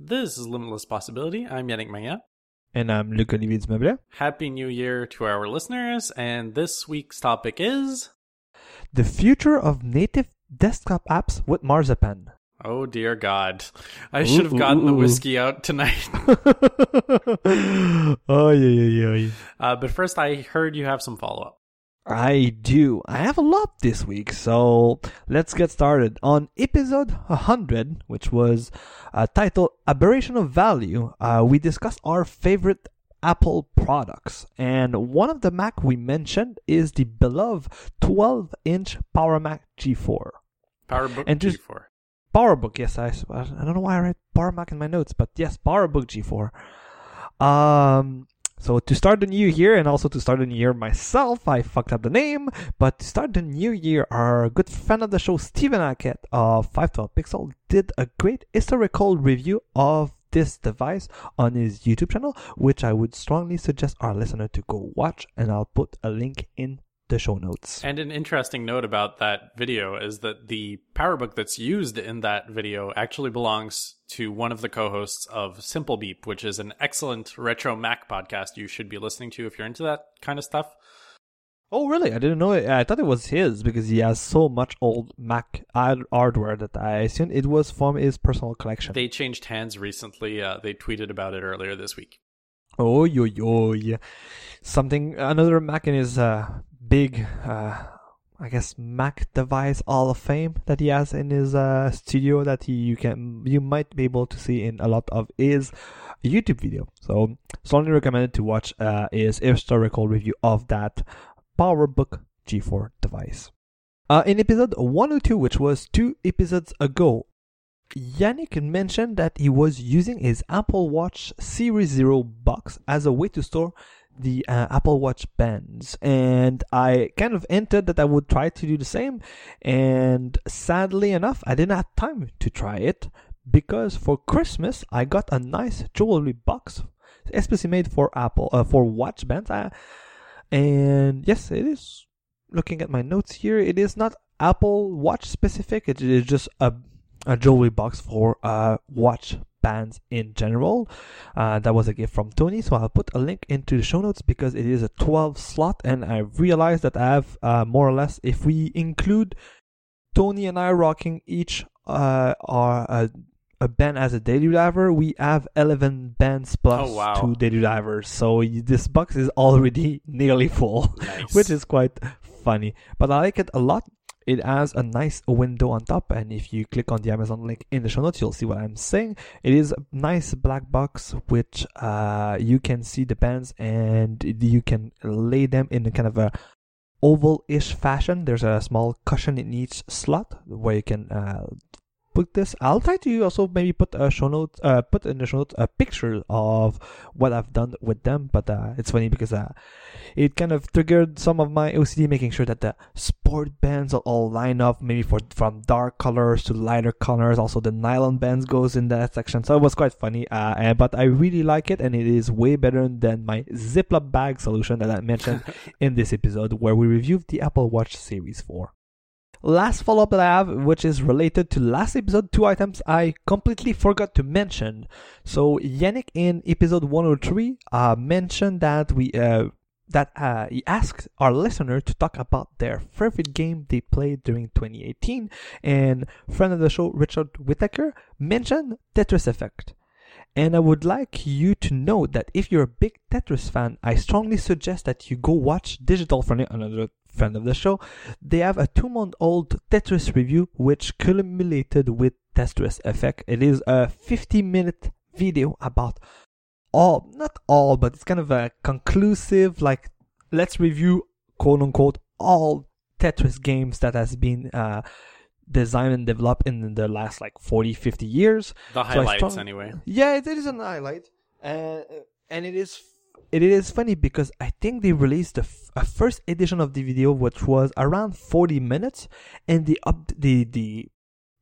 This is Limitless Possibility. I'm Yannick Maya. And I'm Luc Olivier. Happy New Year to our listeners, and this week's topic is The future of native desktop apps with Marzipan. Oh dear God. I should have gotten the ooh, ooh. whiskey out tonight. oh, yeah, yeah, yeah. Uh, but first, I heard you have some follow up. I do. I have a lot this week, so let's get started. On episode 100, which was uh, titled Aberration of Value, uh, we discussed our favorite Apple products. And one of the Mac we mentioned is the beloved 12 inch Power Mac G4. PowerBook And just- G4. PowerBook, yes, I, I don't know why I write Power Mac in my notes, but yes, PowerBook G4. Um, so to start the new year and also to start the new year myself, I fucked up the name, but to start the new year, our good friend of the show, Stephen Hackett of 512 Pixel, did a great historical review of this device on his YouTube channel, which I would strongly suggest our listener to go watch, and I'll put a link in the show notes. And an interesting note about that video is that the PowerBook that's used in that video actually belongs to one of the co-hosts of Simple Beep, which is an excellent retro Mac podcast you should be listening to if you're into that kind of stuff. Oh, really? I didn't know it. I thought it was his because he has so much old Mac hardware that I assumed it was from his personal collection. They changed hands recently. Uh, they tweeted about it earlier this week. Oh, yo, yo, yeah. Something, another Mac in his uh, big, uh, I guess, Mac device Hall of Fame that he has in his uh, studio that he, you can, you might be able to see in a lot of his YouTube video. So, strongly recommended to watch uh, his historical review of that PowerBook G4 device. Uh, in episode 102, which was two episodes ago, Yannick mentioned that he was using his Apple Watch Series Zero box as a way to store the uh, Apple Watch bands, and I kind of hinted that I would try to do the same. And sadly enough, I didn't have time to try it because for Christmas I got a nice jewelry box, especially made for Apple uh, for watch bands. Uh, and yes, it is. Looking at my notes here, it is not Apple Watch specific. It is just a a jewelry box for uh, watch bands in general. Uh, that was a gift from Tony, so I'll put a link into the show notes because it is a 12 slot, and I realized that I have uh, more or less, if we include Tony and I rocking each uh, our uh, a band as a daily driver, we have 11 bands plus Oh, wow. two daily drivers. So this box is already nearly full Nice. which is quite funny. But I like it a lot. It has a nice window on top, and if you click on the Amazon link in the show notes, you'll see what I'm saying. It is a nice black box, which uh, you can see the bands and you can lay them in a kind of a oval-ish fashion. There's a small cushion in each slot where you can uh, this. I'll try to also maybe put a show note, uh, put in the show notes a picture of what I've done with them. But uh, it's funny because uh, it kind of triggered some of my OCD, making sure that the sport bands will all line up, maybe for from dark colors to lighter colors. Also, the nylon bands goes in that section, so it was quite funny. Uh, and, but I really like it, and it is way better than my Ziploc bag solution that I mentioned in this episode, where we reviewed the Apple Watch Series 4. Last follow up that I have, which is related to last episode, two items I completely forgot to mention. So Yannick in episode 103 uh, mentioned that we uh, that uh, he asked our listener to talk about their favorite game they played during 2018, and friend of the show Richard Whitaker mentioned Tetris Effect. And I would like you to know that if you're a big Tetris fan, I strongly suggest that you go watch Digital Foundry, another friend of the show. They have a two month old Tetris review which culminated with Tetris Effect. It is a 50 minute video about all, not all, but it's kind of a conclusive, like, let's review quote unquote all Tetris games that has been uh, designed and developed in the last like 40, 50 years. the highlights, strong- anyway. Yeah, it is an highlight, uh, and it is it is funny because I think they released the f- a first edition of the video, which was around forty minutes, and the up the the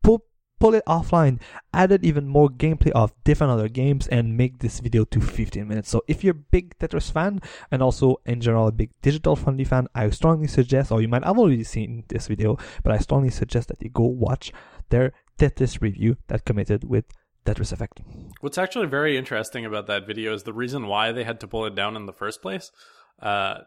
pull pull it offline, added even more gameplay of different other games, and make this video to fifteen minutes. So if you're a big Tetris fan and also in general a big Digital Foundry fan, I strongly suggest, or you might have already seen this video, but I strongly suggest that you go watch their Tetris review that committed with Tetris Effect. What's actually very interesting about that video is the reason why they had to pull it down in the first place. Uh,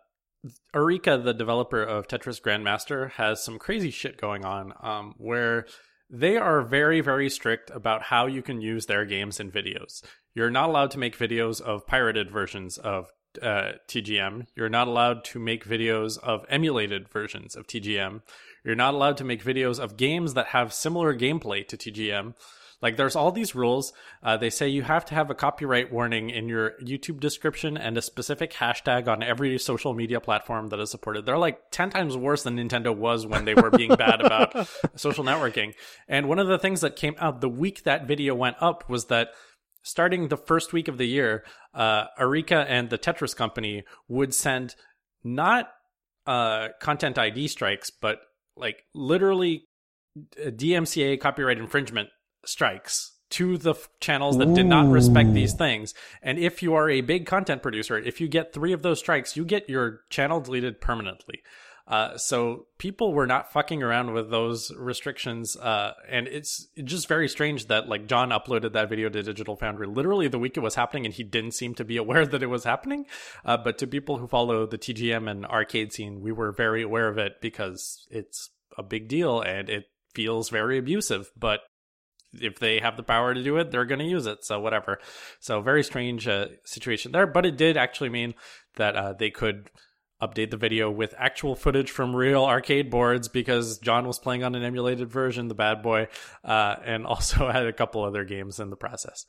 Arika, the developer of Tetris Grandmaster, has some crazy shit going on um, where they are very, very strict about how you can use their games in videos. You're not allowed to make videos of pirated versions of uh, TGM. You're not allowed to make videos of emulated versions of TGM. You're not allowed to make videos of games that have similar gameplay to TGM. Like there's all these rules. Uh, they say you have to have a copyright warning in your YouTube description and a specific hashtag on every social media platform that is supported. They're like 10 times worse than Nintendo was when they were being bad about social networking. And one of the things that came out the week that video went up was that starting the first week of the year, uh, Arika and the Tetris company would send not uh, content ID strikes, but like literally uh, DMCA copyright infringement strikes to the f- channels that did not respect these things. And if you are a big content producer, if you get three of those strikes, you get your channel deleted permanently. Uh, so people were not fucking around with those restrictions, uh, and it's just very strange that like John uploaded that video to Digital Foundry literally the week it was happening, and he didn't seem to be aware that it was happening. Uh, but to people who follow the TGM and arcade scene, we were very aware of it because it's a big deal and it feels very abusive. But if they have the power to do it, they're going to use it. So whatever. So very strange uh, situation there, but it did actually mean that uh, they could update the video with actual footage from real arcade boards because John was playing on an emulated version, the bad boy, uh, and also had a couple other games in the process.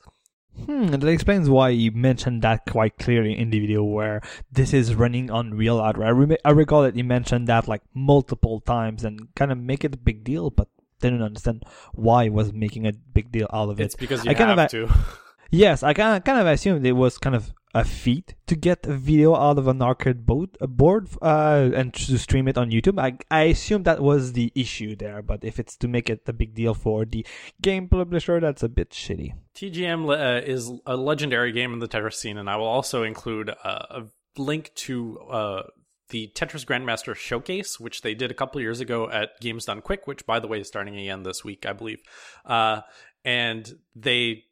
Hmm, and that explains why you mentioned that quite clearly in the video where this is running on real hardware. I, rem- I recall that you mentioned that like multiple times and kind of make it a big deal, but didn't understand why was making a big deal out of it. It's because you I kind have of, to. Yes, I kind of, kind of assumed it was kind of a feat to get a video out of an arcade boat, a board uh, and to stream it on YouTube. I, I assume that was the issue there, but if it's to make it a big deal for the game publisher, that's a bit shitty. TGM uh, is a legendary game in the Tetris scene, and I will also include uh, a link to uh, the Tetris Grandmaster Showcase, which they did a couple years ago at Games Done Quick, which, by the way, is starting again this week, I believe. Uh, and they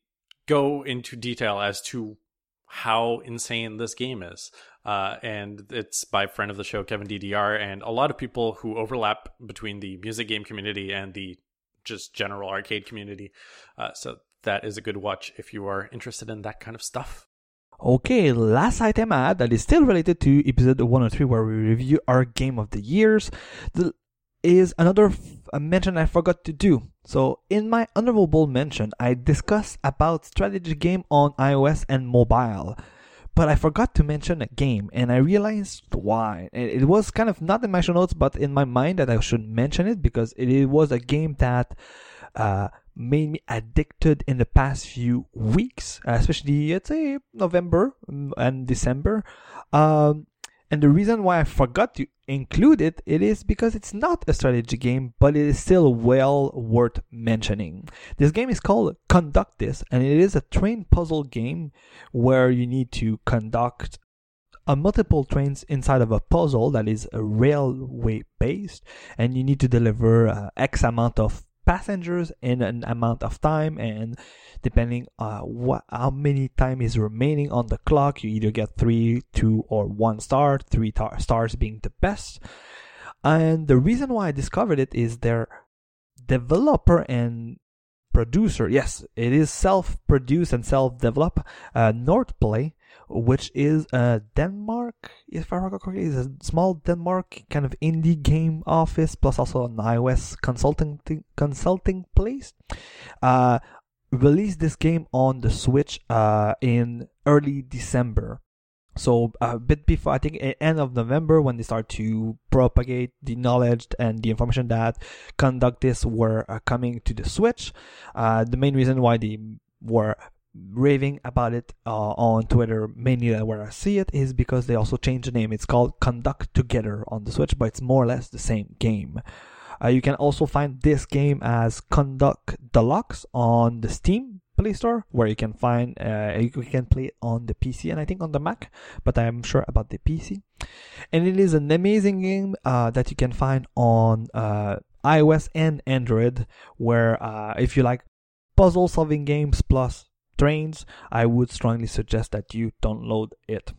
go into detail as to how insane this game is. Uh, and it's by friend of the show, Kevin DDR, and a lot of people who overlap between the music game community and the just general arcade community. Uh, so that is a good watch if you are interested in that kind of stuff. Okay, last item I had that is still related to episode 103 where we review our game of the years the, is another f- a mention I forgot to do. So in my honorable mention, I discussed about strategy game on iOS and mobile. But I forgot to mention a game, and I realized why. It it was kind of not in my show notes, but in my mind that I should mention it because it, it was a game that uh, made me addicted in the past few weeks, uh, especially let's say November mm, and December. Um, and the reason why I forgot to include it, it is because it's not a strategy game, but it is still well worth mentioning. This game is called Conduct This, and it is a train puzzle game where you need to conduct a multiple trains inside of a puzzle that is a railway based, and you need to deliver uh, X amount of passengers in an amount of time and depending uh what how many time is remaining on the clock you either get three two or one star three tar- stars being the best. And the reason why i discovered it is their developer and producer yes it is self-produced and self-developed uh which is uh, Denmark, if I recall correctly, is a small Denmark kind of indie game office, plus also an iOS consulting consulting place. Uh, released this game on the Switch uh, in early December. So a bit before, I think, end of November, when they start to propagate the knowledge and the information that Conduct This were uh, coming to the Switch. Uh, the main reason why they were raving about it uh, on Twitter, mainly where I see it, is because they also changed the name. It's called Conduct Together on the Switch, but it's more or less the same game. Uh, you can also find this game as Conduct Deluxe on the Steam Play Store, where you can find uh, you can play it on the PC and I think on the Mac, but I'm sure about the PC. And it is an amazing game uh, that you can find on uh, iOS and Android, where uh, if you like puzzle solving games plus trains, I would strongly suggest that you download it.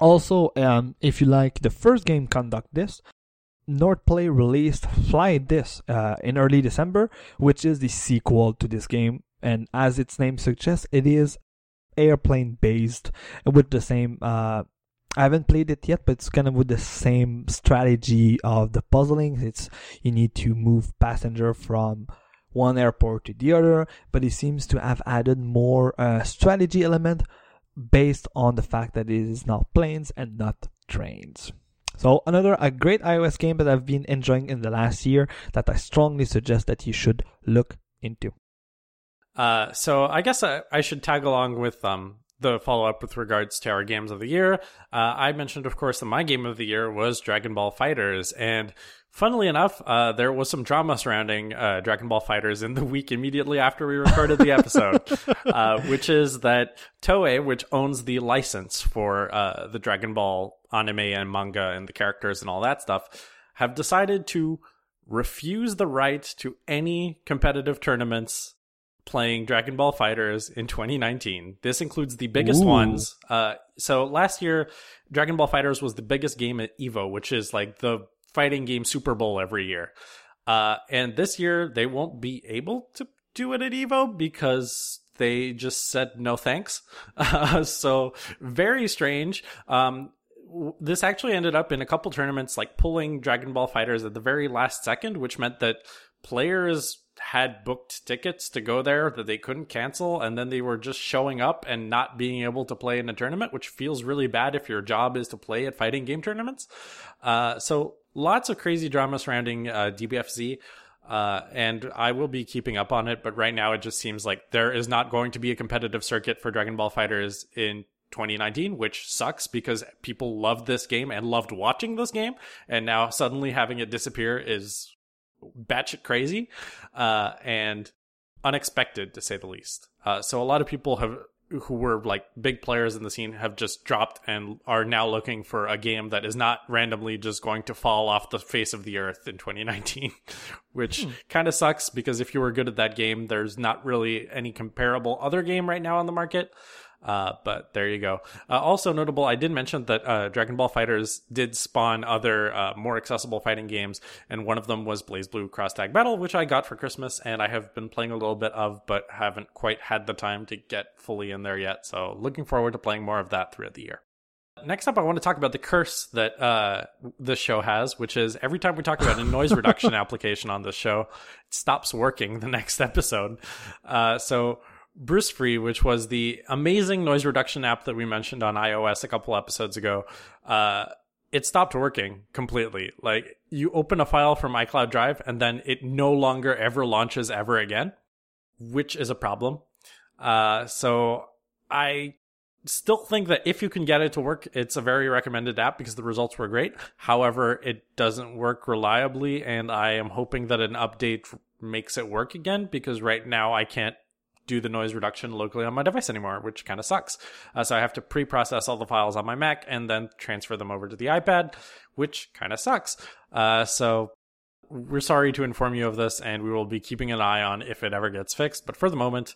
Also, um, if you like the first game, Conduct This. Northplay released Fly This uh, in early December, which is the sequel to this game, and as its name suggests, it is airplane based with the same. Uh, I haven't played it yet, but it's kind of with the same strategy of the puzzling. It's you need to move passenger from one airport to the other, but it seems to have added more uh, strategy element based on the fact that it is now planes and not trains. So another a great iOS game that I've been enjoying in the last year that I strongly suggest that you should look into. Uh, so I guess I, I, should tag along with um, the follow up with regards to our games of the year. Uh, I mentioned, of course, that my game of the year was Dragon Ball FighterZ, and funnily enough, uh, there was some drama surrounding uh, Dragon Ball FighterZ in the week immediately after we recorded the episode, uh, which is that Toei, which owns the license for uh, the Dragon Ball anime and manga and the characters and all that stuff, have decided to refuse the right to any competitive tournaments playing Dragon Ball FighterZ in 2019. This includes the biggest Ooh. ones. Uh, so last year, Dragon Ball FighterZ was the biggest game at Evo, which is like the fighting game Super Bowl every year. Uh, and this year, they won't be able to do it at Evo because they just said no thanks. Uh, so very strange. Um, this actually ended up in a couple tournaments like pulling Dragon Ball Fighters at the very last second, which meant that players had booked tickets to go there that they couldn't cancel and then they were just showing up and not being able to play in a tournament which feels really bad if your job is to play at fighting game tournaments. Uh, so lots of crazy drama surrounding uh, dbfz uh, and I will be keeping up on it, but right now it just seems like there is not going to be a competitive circuit for Dragon Ball FighterZ in 2019, which sucks because people loved this game and loved watching this game, and now suddenly having it disappear is batshit crazy uh, and unexpected to say the least. Uh, so a lot of people have who were like big players in the scene have just dropped and are now looking for a game that is not randomly just going to fall off the face of the earth in 2019 which hmm. kind of sucks because if you were good at that game there's not really any comparable other game right now on the market uh, but there you go. Uh, also notable, I did mention that uh, Dragon Ball FighterZ did spawn other uh, more accessible fighting games, and one of them was BlazBlue Cross Tag Battle, which I got for Christmas, and I have been playing a little bit of, but haven't quite had the time to get fully in there yet. So looking forward to playing more of that throughout the year. Next up, I want to talk about the curse that uh, this show has, which is every time we talk about a noise reduction application on this show, it stops working the next episode. Uh, so Free, which was the amazing noise reduction app that we mentioned on iOS a couple episodes ago, uh, it stopped working completely. Like you open a file from iCloud Drive and then it no longer ever launches ever again, which is a problem. Uh, so I still think that if you can get it to work, it's a very recommended app because the results were great. However, it doesn't work reliably, and I am hoping that an update makes it work again because right now I can't do the noise reduction locally on my device anymore, which kind of sucks. Uh, so I have to pre process all the files on my Mac and then transfer them over to the iPad, which kind of sucks. Uh, so we're sorry to inform you of this, and we will be keeping an eye on if it ever gets fixed. But for the moment,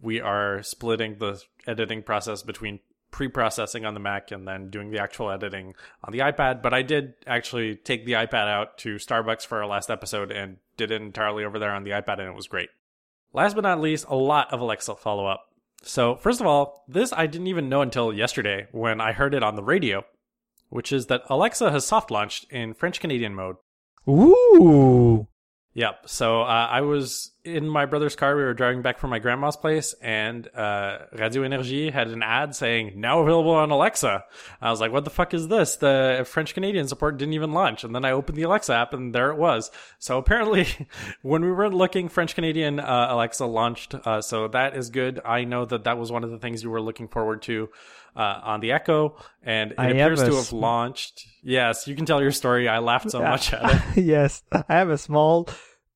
we are splitting the editing process between pre-processing on the Mac and then doing the actual editing on the iPad. But I did actually take the iPad out to Starbucks for our last episode and did it entirely over there on the iPad, and it was great. Last but not least, a lot of Alexa follow up. So, first of all, this I didn't even know until yesterday when I heard it on the radio, which is that Alexa has soft launched in French Canadian mode. Ooh. Yep. So uh, I was in my brother's car. We were driving back from my grandma's place, and uh, Radio Energie had an ad saying "now available on Alexa." I was like, "What the fuck is this?" The French Canadian support didn't even launch, and then I opened the Alexa app, and there it was. So apparently, when we were looking, French Canadian uh, Alexa launched. Uh, so that is good. I know that that was one of the things you were looking forward to uh, on the Echo, and it I appears to have launched. Yes, you can tell your story. I laughed so much at it. yes, I have a small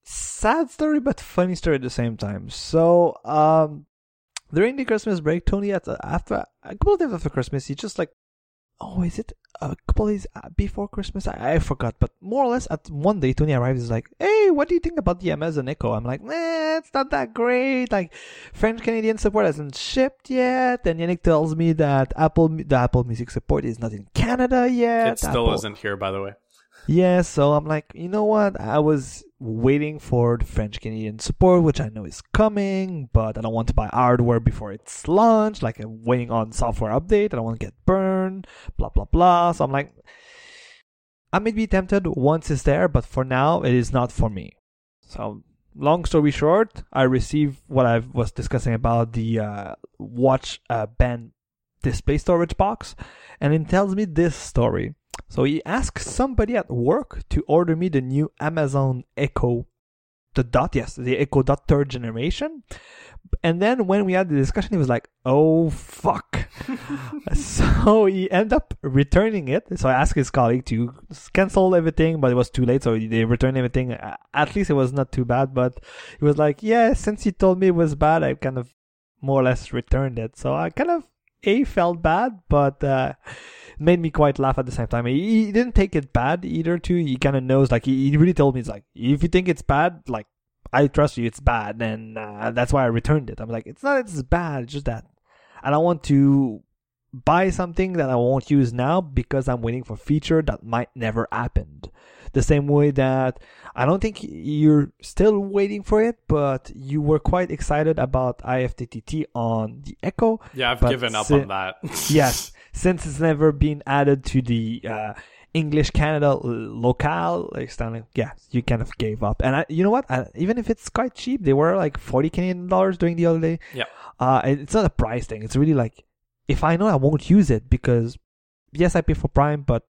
sad story but funny story at the same time. So, um, during the Christmas break, Tony at after a couple of days after Christmas, he just like oh, is it a couple days before Christmas? I, I forgot, but more or less at one day, Tony arrives. Is like, hey, what do you think about the Amazon Echo? I'm like, nah, it's not that great. Like, French Canadian support hasn't shipped yet, and Yannick tells me that Apple, the Apple Music support is not in Canada yet. It still Apple, isn't here, by the way. yeah, so I'm like, you know what? I was waiting for the French Canadian support, which I know is coming, but I don't want to buy hardware before it's launched. Like I'm waiting on software update. I don't want to get burned. Blah blah blah. So I'm like, I may be tempted once it's there, but for now it is not for me. So long story short, I received what I was discussing about the uh, watch uh, band display storage box, and it tells me this story. So he asked somebody at work to order me the new Amazon Echo, the dot, yes, the Echo Dot third generation. And then when we had the discussion, he was like, "Oh fuck!" so he ended up returning it. So I asked his colleague to cancel everything, but it was too late. So they returned everything. At least it was not too bad. But he was like, "Yeah, since you told me it was bad, I kind of more or less returned it." So I kind of a felt bad, but uh, made me quite laugh at the same time. He, he didn't take it bad either. Too, he kind of knows. Like he, he really told me, it's like if you think it's bad, like I trust you, it's bad, and uh, that's why I returned it. I'm like, it's not, it's bad, it's just that and I don't want to buy something that I won't use now because I'm waiting for feature that might never happen. The same way that I don't think you're still waiting for it, but you were quite excited about IFTTT on the Echo. Yeah, I've given up si- on that. yes, since it's never been added to the uh, English Canada l- locale, like Stanley, yeah, you kind of gave up. And I, you know what? I, even if it's quite cheap, they were like forty Canadian dollars during the holiday. Yeah. Uh, it's not a price thing. It's really like if I know I won't use it because yes, I pay for Prime, but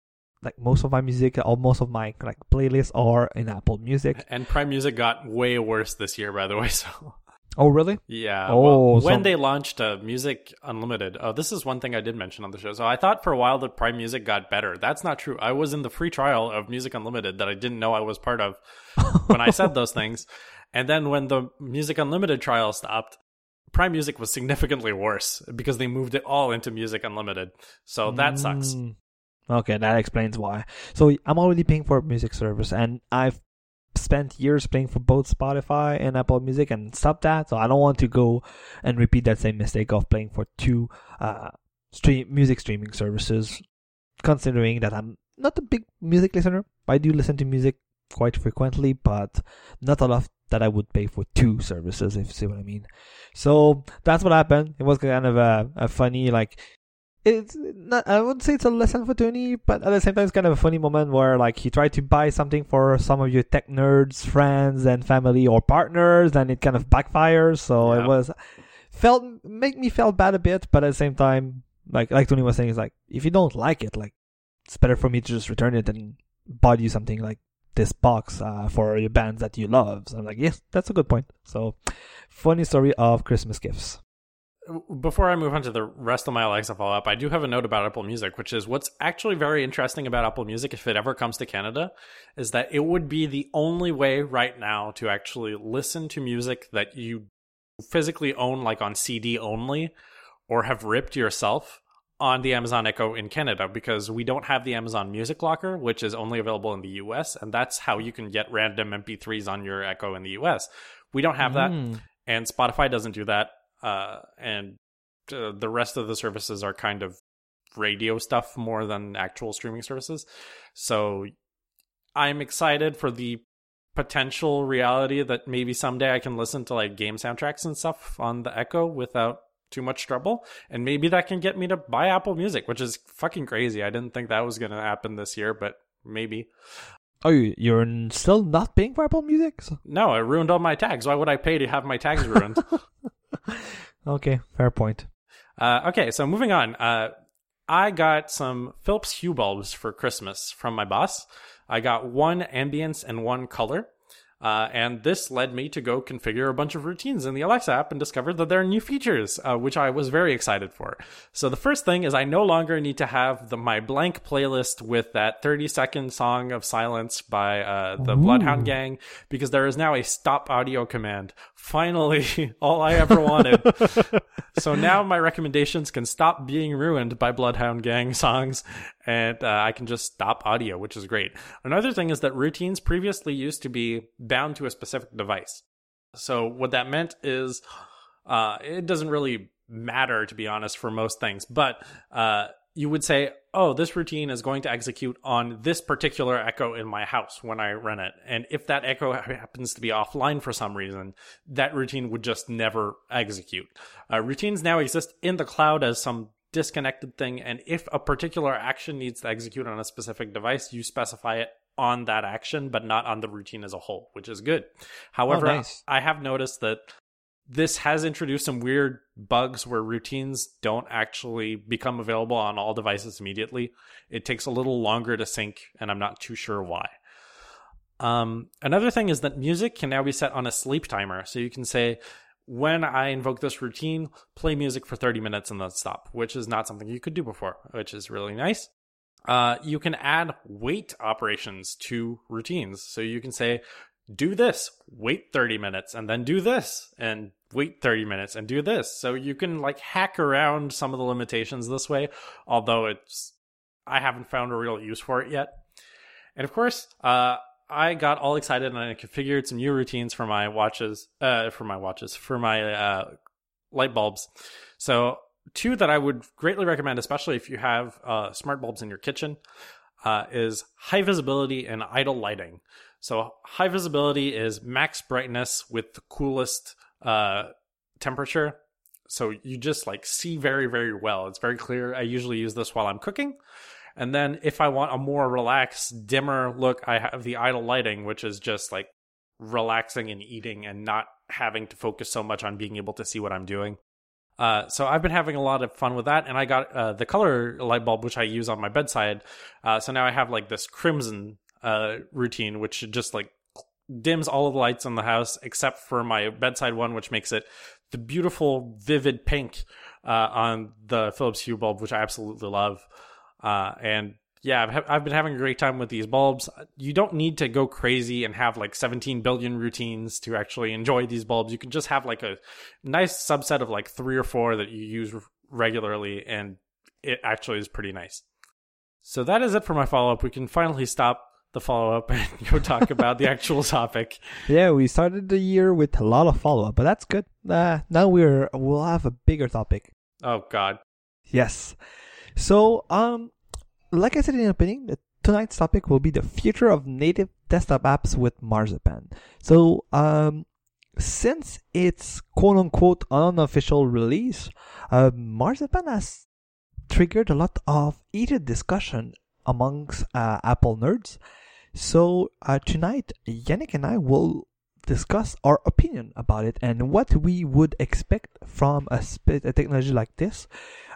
like most of my music or most of my like playlists are in Apple Music. And Prime Music got way worse this year, by the way. So Oh, really? yeah. Oh, well, when so- they launched uh, Music Unlimited, oh, this is one thing I did mention on the show. So I thought for a while that Prime Music got better. That's not true. I was in the free trial of Music Unlimited that I didn't know I was part of when I said those things. And then when the Music Unlimited trial stopped, Prime Music was significantly worse because they moved it all into Music Unlimited. So that sucks. Mm. Okay, that explains why. So I'm already paying for a music service, and I've spent years playing for both Spotify and Apple Music, and stopped that. So I don't want to go and repeat that same mistake of playing for two uh, stream music streaming services. Considering that I'm not a big music listener, I do listen to music quite frequently, but not enough that I would pay for two services, if you see what I mean. So that's what happened. It was kind of a, a funny, like, it's not, I wouldn't say it's a lesson for Tony, but at the same time, it's kind of a funny moment where, like, he tried to buy something for some of your tech nerds, friends, and family or partners, and it kind of backfires. So Yeah. it was, felt, make me felt bad a bit, but at the same time, like, like Tony was saying, is like, if you don't like it, like, it's better for me to just return it and buy you something like this box uh, for your bands that you love. So I'm like, yes, that's a good point. So, funny story of Christmas gifts. Before I move on to the rest of my Alexa follow up, I do have a note about Apple Music, which is what's actually very interesting about Apple Music, if it ever comes to Canada, is that it would be the only way right now to actually listen to music that you physically own, like on CD only, or have ripped yourself on the Amazon Echo in Canada because we don't have the Amazon Music Locker, which is only available in the US, and that's how you can get random MP3s on your Echo in the US. We don't have that Mm. and Spotify doesn't do that. Uh, and uh, the rest of the services are kind of radio stuff more than actual streaming services. So I'm excited for the potential reality that maybe someday I can listen to like game soundtracks and stuff on the Echo without too much trouble. And maybe that can get me to buy Apple Music, which is fucking crazy. I didn't think that was going to happen this year, but maybe. Oh, you- you're still not paying for Apple Music? No, it ruined all my tags. Why would I pay to have my tags ruined? okay, fair point. Uh, okay, so moving on. Uh, I got some Philips Hue bulbs for Christmas from my boss. I got one ambience and one color. Uh, and this led me to go configure a bunch of routines in the Alexa app and discover that there are new features, uh, which I was very excited for. So the first thing is I no longer need to have the, my blank playlist with that 30 second song of silence by uh, the Ooh. Bloodhound Gang because there is now a stop audio command. Finally, all I ever wanted. so now my recommendations can stop being ruined by Bloodhound Gang songs and uh, I can just stop audio, which is great. Another thing is that routines previously used to be bound to a specific device. So what that meant is uh, it doesn't really matter, to be honest, for most things, but uh, you would say, oh, this routine is going to execute on this particular echo in my house when I run it. And if that echo happens to be offline for some reason, that routine would just never execute. Uh, routines now exist in the cloud as some disconnected thing. And if a particular action needs to execute on a specific device, you specify it on that action, but not on the routine as a whole, which is good. However, oh, nice. I have noticed that this has introduced some weird bugs where routines don't actually become available on all devices immediately. It takes a little longer to sync, and I'm not too sure why. Um, another thing is that music can now be set on a sleep timer. So you can say, when I invoke this routine, play music for 30 minutes and then stop, which is not something you could do before, which is really nice. Uh, you can add wait operations to routines. So you can say, do this, wait 30 minutes, and then do this, and wait 30 minutes and do this. So you can like hack around some of the limitations this way, although it's, I haven't found a real use for it yet. And of course, uh, I got all excited and I configured some new routines for my watches, uh, for my watches, for my uh, light bulbs. So two that I would greatly recommend, especially if you have uh, smart bulbs in your kitchen, uh, is high visibility and idle lighting. So high visibility is max brightness with the coolest uh, temperature. So you just like see very, very well. It's very clear. I usually use this while I'm cooking. And then if I want a more relaxed, dimmer look, I have the idle lighting, which is just like relaxing and eating and not having to focus so much on being able to see what I'm doing. Uh, so I've been having a lot of fun with that, and I got uh, the color light bulb, which I use on my bedside. Uh, so now I have like this crimson uh, routine, which just like dims all of the lights in the house except for my bedside one, which makes it the beautiful, vivid pink uh, on the Philips Hue bulb, which I absolutely love. Uh, and yeah, I've, I've been having a great time with these bulbs. You don't need to go crazy and have like 17 billion routines to actually enjoy these bulbs. You can just have like a nice subset of like three or four that you use regularly, and it actually is pretty nice. So that is it for my follow up. We can finally stop the follow up and go talk about the actual topic. Yeah, we started the year with a lot of follow up, but that's good. Uh, now we're we'll have a bigger topic. Oh God. Yes. So, um, like I said in the opening, tonight's topic will be the future of native desktop apps with Marzipan. So, um, since its quote unquote unofficial release, uh, Marzipan has triggered a lot of heated discussion amongst uh, Apple nerds. So, uh, tonight, Yannick and I will discuss our opinion about it and what we would expect from a, sp- a technology like this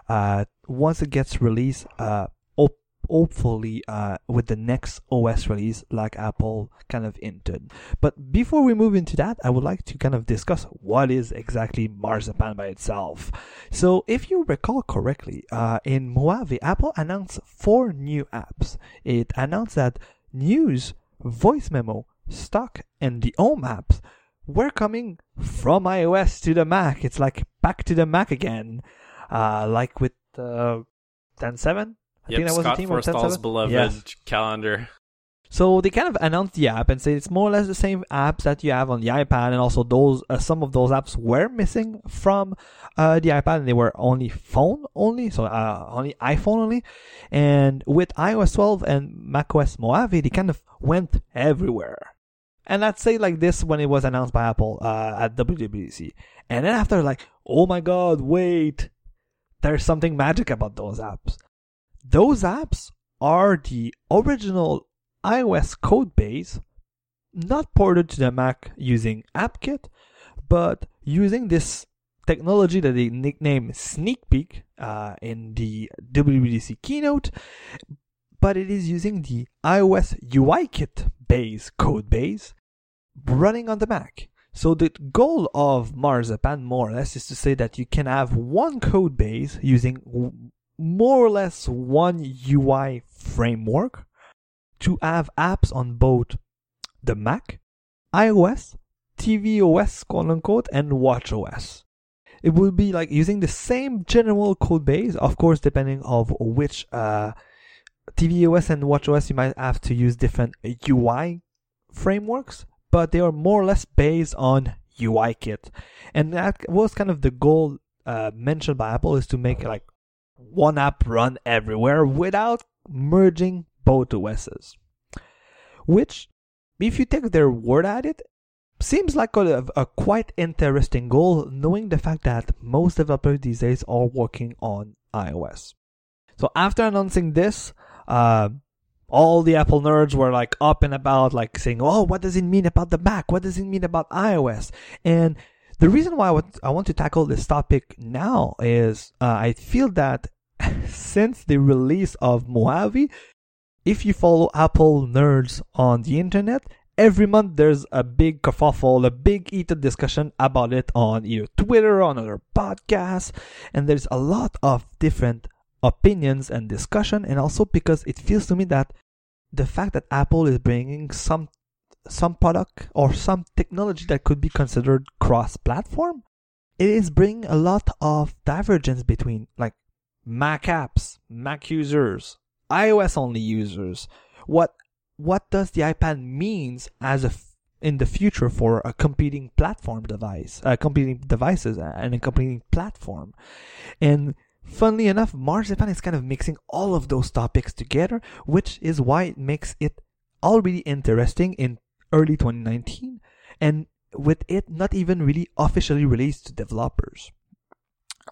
uh, once it gets released, uh, op- hopefully uh, with the next OS release, like Apple kind of hinted. But before we move into that, I would like to kind of discuss what is exactly Marzipan by itself. So, if you recall correctly, uh, in Mojave, Apple announced four new apps. It announced that News, Voice Memo, Stock, and the Home apps were coming from iOS to the Mac. It's like back to the Mac again uh, like with uh, 10.7. I yep, think that was Scott the team Forstall's beloved yes. calendar. So they kind of announced the app and say it's more or less the same apps that you have on the iPad, and also those uh, some of those apps were missing from uh, the iPad, and they were only phone only, so uh, only iPhone only. And with iOS 12 and macOS Mojave, they kind of went everywhere. And I'd say like this when it was announced by Apple uh, at WWDC, and then after like, oh my God, wait, there's something magic about those apps. Those apps are the original iOS code base, not ported to the Mac using AppKit, but using this technology that they nickname Sneak Peek uh, in the WWDC keynote, but it is using the iOS UIKit base code base running on the Mac. So the goal of Marzipan, more or less, is to say that you can have one code base using more or less one UI framework to have apps on both the Mac, iOS, tvOS, quote unquote, and watchOS. It will be like using the same general code base, of course, depending of which uh, tvOS and watchOS you might have to use different UI frameworks, but they are more or less based on UIKit, and that was kind of the goal uh, mentioned by Apple is to make like one app run everywhere without merging both OSs. Which, if you take their word at it, seems like a, a, quite interesting goal, knowing the fact that most developers these days are working on iOS. So after announcing this, uh, all the Apple nerds were like up and about, like saying, "Oh, what does it mean about the Mac? What does it mean about iOS?" And the reason why I want to tackle this topic now is uh, I feel that since the release of Mojave, if you follow Apple nerds on the internet, every month there's a big kerfuffle, a big heated discussion about it on either Twitter, on other podcasts, and there's a lot of different opinions and discussion, and also because it feels to me that the fact that Apple is bringing some some product or some technology that could be considered cross-platform, it is bringing a lot of divergence between like Mac apps, Mac users, iOS only users. What what does the iPad means as a f- in the future for a competing platform device, uh, competing devices and a competing platform, and funnily enough, Marzipan is kind of mixing all of those topics together, which is why it makes it already interesting in early 2019, and with it not even really officially released to developers.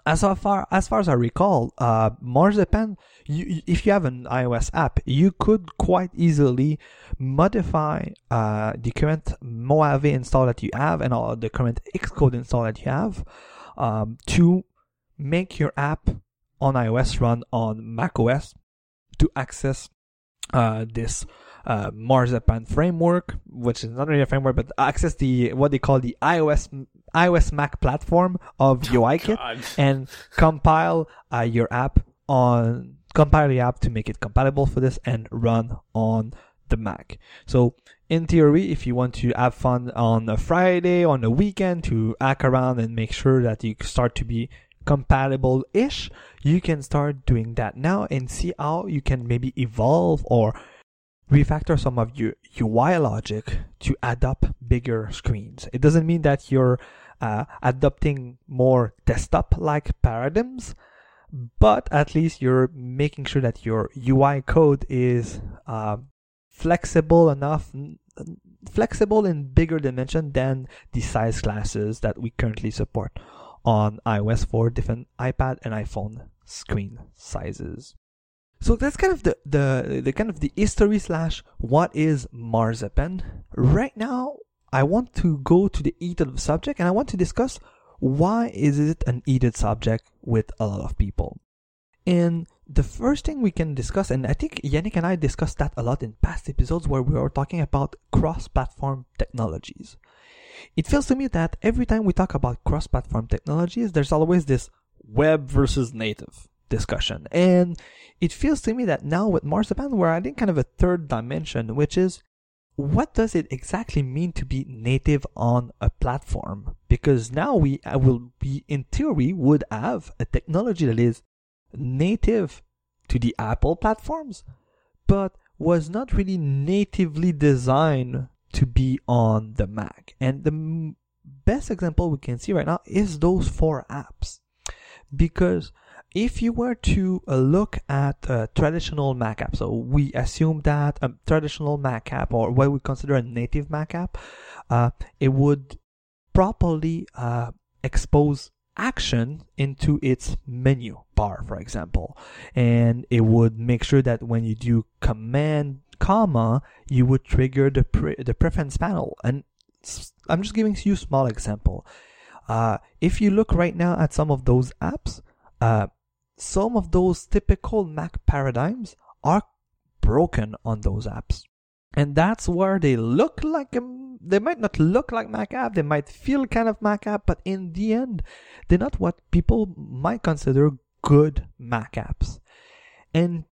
As far as far as I recall, uh, Marzipan, you, if you have an iOS app, you could quite easily modify uh, the current Mojave install that you have and all the current Xcode install that you have um, to make your app on iOS run on macOS to access uh, this uh, Marzipan framework, which is not really a framework, but access the what they call the iOS iOS Mac platform of UIKit oh, and compile uh, your app on compile the app to make it compatible for this and run on the Mac. So in theory, if you want to have fun on a Friday, on a weekend to hack around and make sure that you start to be compatible ish, you can start doing that now and see how you can maybe evolve or refactor some of your UI logic to adopt bigger screens. It doesn't mean that you're uh, adopting more desktop like paradigms, but at least you're making sure that your UI code is uh, flexible enough, flexible in bigger dimension than the size classes that we currently support on iOS for different iPad and iPhone screen sizes. So that's kind of the, the, the kind of the history slash what is marzipan. Right now, I want to go to the heated subject and I want to discuss why is it an heated subject with a lot of people. And the first thing we can discuss, and I think Yannick and I discussed that a lot in past episodes where we were talking about cross-platform technologies. It feels to me that every time we talk about cross-platform technologies, there's always this web versus native discussion. And it feels to me that now with Marzipan, we're adding kind of a third dimension, which is what does it exactly mean to be native on a platform? Because now we uh, will be, in theory, would have a technology that is native to the Apple platforms, but was not really natively designed to be on the Mac. And the best example we can see right now is those four apps. Because if you were to uh, look at a traditional Mac app, so we assume that a traditional Mac app or what we consider a native Mac app, uh, it would properly uh, expose action into its menu bar, for example, and it would make sure that when you do command comma, you would trigger the pre- the preference panel. And I'm just giving you a small example. Uh, if you look right now at some of those apps, uh, some of those typical Mac paradigms are broken on those apps. And that's where they look like a, they might not look like Mac app, they might feel kind of Mac app, but in the end, they're not what people might consider good Mac apps. And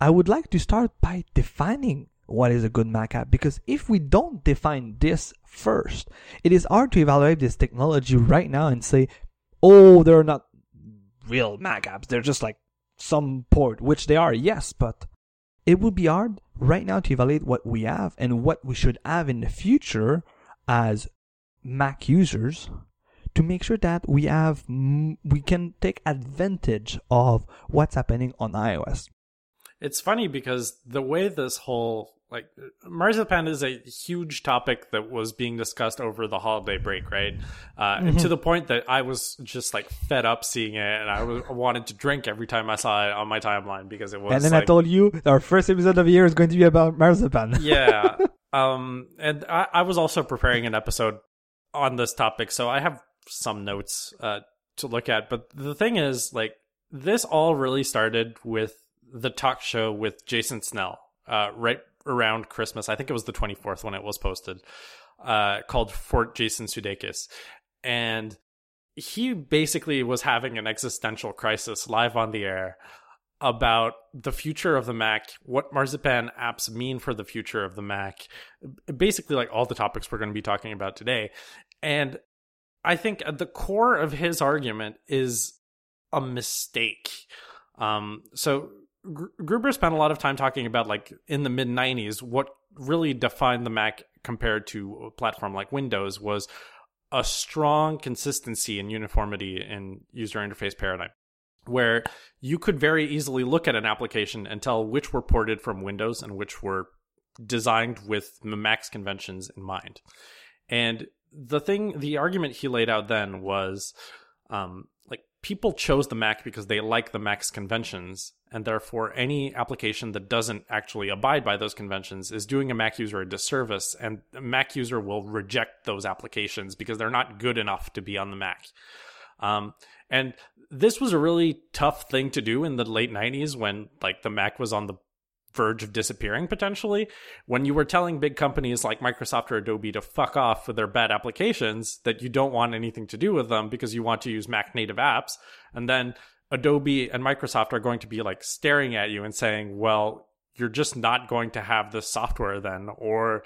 I would like to start by defining what is a good Mac app because if we don't define this first, it is hard to evaluate this technology right now and say, oh, they're not real Mac apps. They're just like some port, which they are, yes, but it would be hard right now to evaluate what we have and what we should have in the future as Mac users to make sure that we have we can take advantage of what's happening on iOS. It's funny because the way this whole like marzipan is a huge topic that was being discussed over the holiday break right? Uh, mm-hmm. to the point that i was just like fed up seeing it and I wanted to drink every time i saw it on my timeline because it was and then like, i told you our first episode of the year is going to be about marzipan yeah. Um and I, I, was also preparing an episode on this topic so i have some notes uh, to look at. But the thing is like this all really started with the talk show with jason snell uh, right around Christmas. I think it was the 24th when it was posted, uh, called Fort Jason Sudeikis. And he basically was having an existential crisis live on the air about the future of the Mac, what Marzipan apps mean for the future of the Mac, basically like all the topics we're going to be talking about today. And I think at the core of his argument is a mistake. Um, so Gruber spent a lot of time talking about like in the mid 90s what really defined the Mac compared to a platform like Windows was a strong consistency and uniformity in user interface paradigm where you could very easily look at an application and tell which were ported from Windows and which were designed with Mac's conventions in mind. And the thing, the argument he laid out then was um, people chose the Mac because they like the Mac's conventions and therefore any application that doesn't actually abide by those conventions is doing a Mac user a disservice, and a Mac user will reject those applications because they're not good enough to be on the Mac. Um, and this was a really tough thing to do in the late 90s when like the Mac was on the verge of disappearing potentially when you were telling big companies like Microsoft or Adobe to fuck off with their bad applications that you don't want anything to do with them because you want to use Mac native apps and then Adobe and Microsoft are going to be like staring at you and saying, well, you're just not going to have this software then. Or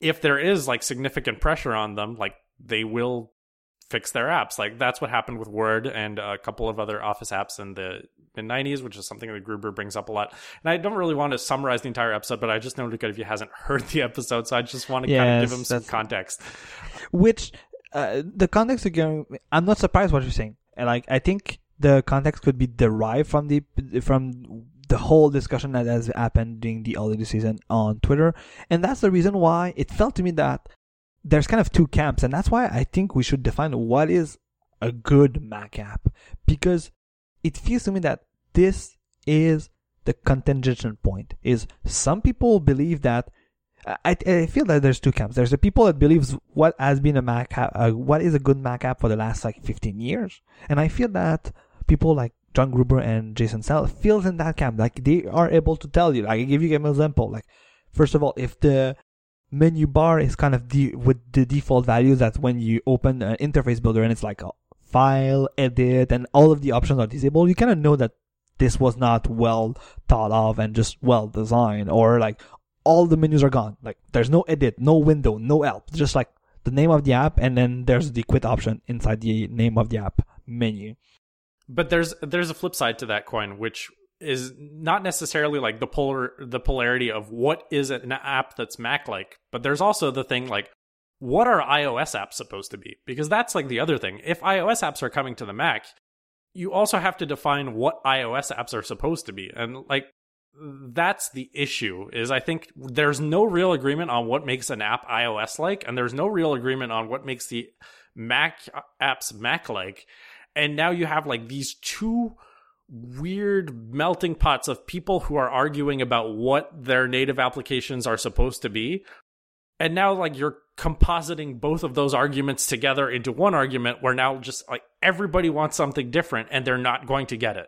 if there is like significant pressure on them, like they will fix their apps. Like that's what happened with Word and a couple of other Office apps in the mid 90s, which is something that Gruber brings up a lot. And I don't really want to summarize the entire episode, but I just noted if you hasn't heard the episode, so I just want to yes, kind of give him some context. Which uh, the context again, I'm not surprised what you're saying. And like I think the context could be derived from the from the whole discussion that has happened during the holiday season on Twitter, and that's the reason why it felt to me that there's kind of two camps, and that's why I think we should define what is a good Mac app because it feels to me that this is the contingent point. Is some people believe that I, I feel that there's two camps. There's the people that believes what has been a Mac app, uh, what is a good Mac app for the last like 15 years, and I feel that people like John Gruber and Jason Snell feels in that camp. Like they are able to tell you. Like I give you an example. Like first of all, if the menu bar is kind of the with the default values that when you open an interface builder and it's like file, edit, and all of the options are disabled, you kind of know that this was not well thought of and just well designed, or like all the menus are gone. Like there's no edit, no window, no help, just like the name of the app, and then there's the quit option inside the name of the app menu. But there's there's a flip side to that coin, which is not necessarily like the polar the polarity of what is an app that's Mac like, but there's also the thing like what are iOS apps supposed to be? Because that's like the other thing. If iOS apps are coming to the Mac, you also have to define what iOS apps are supposed to be. And like that's the issue is I think there's no real agreement on what makes an app iOS like and there's no real agreement on what makes the Mac uh, apps Mac like and now you have like these two weird melting pots of people who are arguing about what their native applications are supposed to be. And now like you're compositing both of those arguments together into one argument where now just like everybody wants something different and they're not going to get it.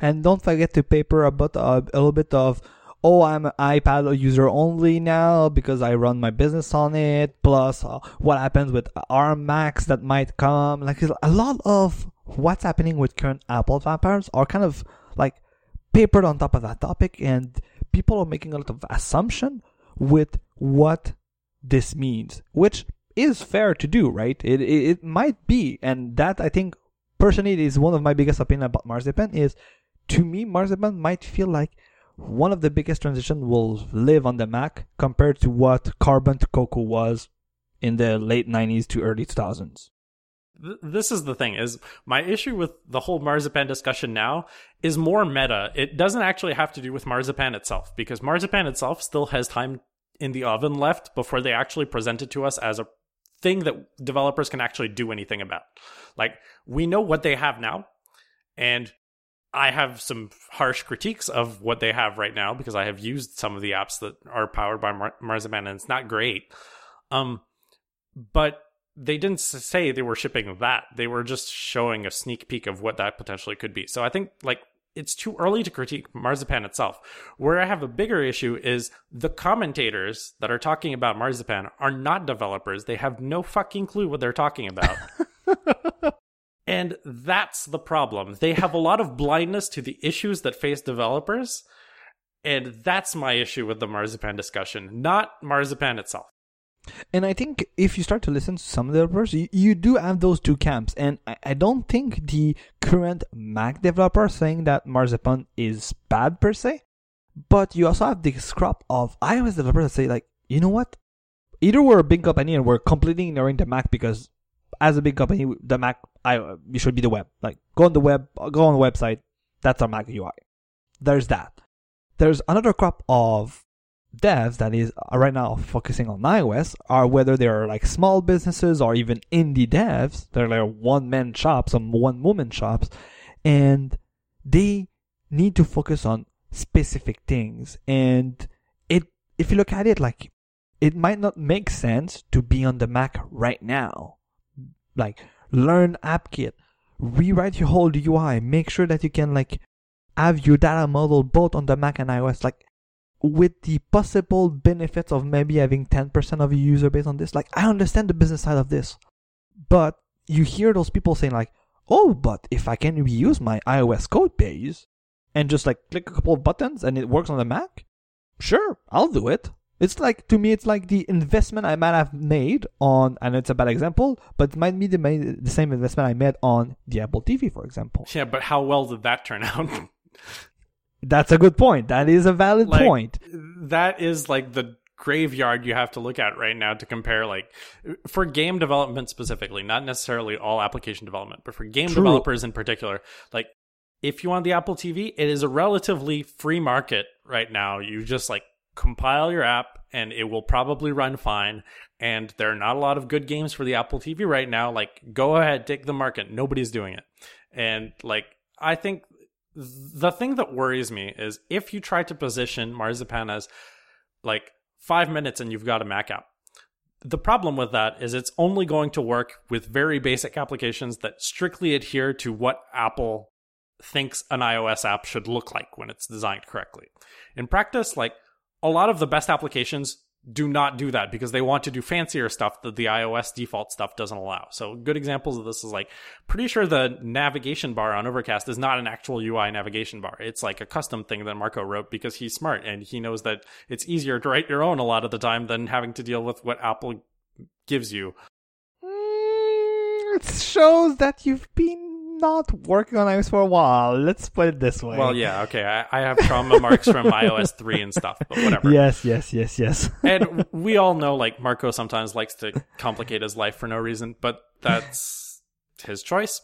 And don't forget to paper about a little bit of oh, I'm an iPad user only now because I run my business on it. Plus, uh, what happens with ARM Macs that might come. Like a lot of what's happening with current Apple developers are kind of like papered on top of that topic, and people are making a lot of assumption with what this means, which is fair to do, right? It, it, it might be, and that I think personally is one of my biggest opinion about Marzipan is to me Marzipan might feel like one of the biggest transition will live on the Mac compared to what Carbon to Cocoa was in the late 90s to early 2000s. This is the thing is my issue with the whole marzipan discussion now is more meta. It doesn't actually have to do with marzipan itself because marzipan itself still has time in the oven left before they actually present it to us as a thing that developers can actually do anything about. Like we know what they have now and I have some harsh critiques of what they have right now because I have used some of the apps that are powered by Mar- Marzipan and it's not great. Um, but they didn't say they were shipping that. They were just showing a sneak peek of what that potentially could be. So I think like it's too early to critique Marzipan itself. Where I have a bigger issue is the commentators that are talking about Marzipan are not developers. They have no fucking clue what they're talking about. And that's the problem. They have a lot of blindness to the issues that face developers. And that's my issue with the Marzipan discussion, not Marzipan itself. And I think if you start to listen to some developers, you, you do have those two camps. And I, I don't think the current Mac developer saying that Marzipan is bad per se. But you also have this crop of iOS developers that say, like, you know what? Either we're a big company and we're completely ignoring the Mac because as a big company, the Mac, I you should be the web. Like go on the web, go on the website. That's our Mac UI. There's that. There's another crop of devs that is uh, right now focusing on iOS are whether they're like small businesses or even indie devs. They're like one man shops, some one woman shops, and they need to focus on specific things. And it, if you look at it, like it might not make sense to be on the Mac right now like learn AppKit, rewrite your whole UI, make sure that you can like have your data model both on the Mac and iOS, like with the possible benefits of maybe having 10% of your user base on this. Like I understand the business side of this, but you hear those people saying like, oh, but if I can reuse my iOS code base and just like click a couple of buttons and it works on the Mac, sure, I'll do it. It's like to me, it's like the investment I might have made on, and it's a bad example, but it might be the, the same investment I made on the Apple TV, for example. Yeah, but how well did that turn out? That's a good point. That is a valid like, point. That is like the graveyard you have to look at right now to compare like for game development specifically not necessarily all application development but for game True. developers in particular like if you want the apple tv it is a relatively free market right now you just like compile your app and it will probably run fine. And there are not a lot of good games for the Apple TV right now. Like, go ahead, take the market. Nobody's doing it. And like, I think the thing that worries me is if you try to position Marzipan as like five minutes and you've got a Mac app. The problem with that is it's only going to work with very basic applications that strictly adhere to what Apple thinks an iOS app should look like when it's designed correctly. In practice, like a lot of the best applications do not do that because they want to do fancier stuff that the iOS default stuff doesn't allow. So good examples of this is like pretty sure the navigation bar on Overcast is not an actual UI navigation bar. It's like a custom thing that Marco wrote because he's smart and he knows that it's easier to write your own a lot of the time than having to deal with what Apple gives you. Mm, it shows that you've been not working on iOS for a while. Let's put it this way. Well, yeah, okay. I, I have trauma marks from iOS 3 and stuff, but whatever. Yes, yes, yes, yes. and we all know, like, Marco sometimes likes to complicate his life for no reason, but that's his choice.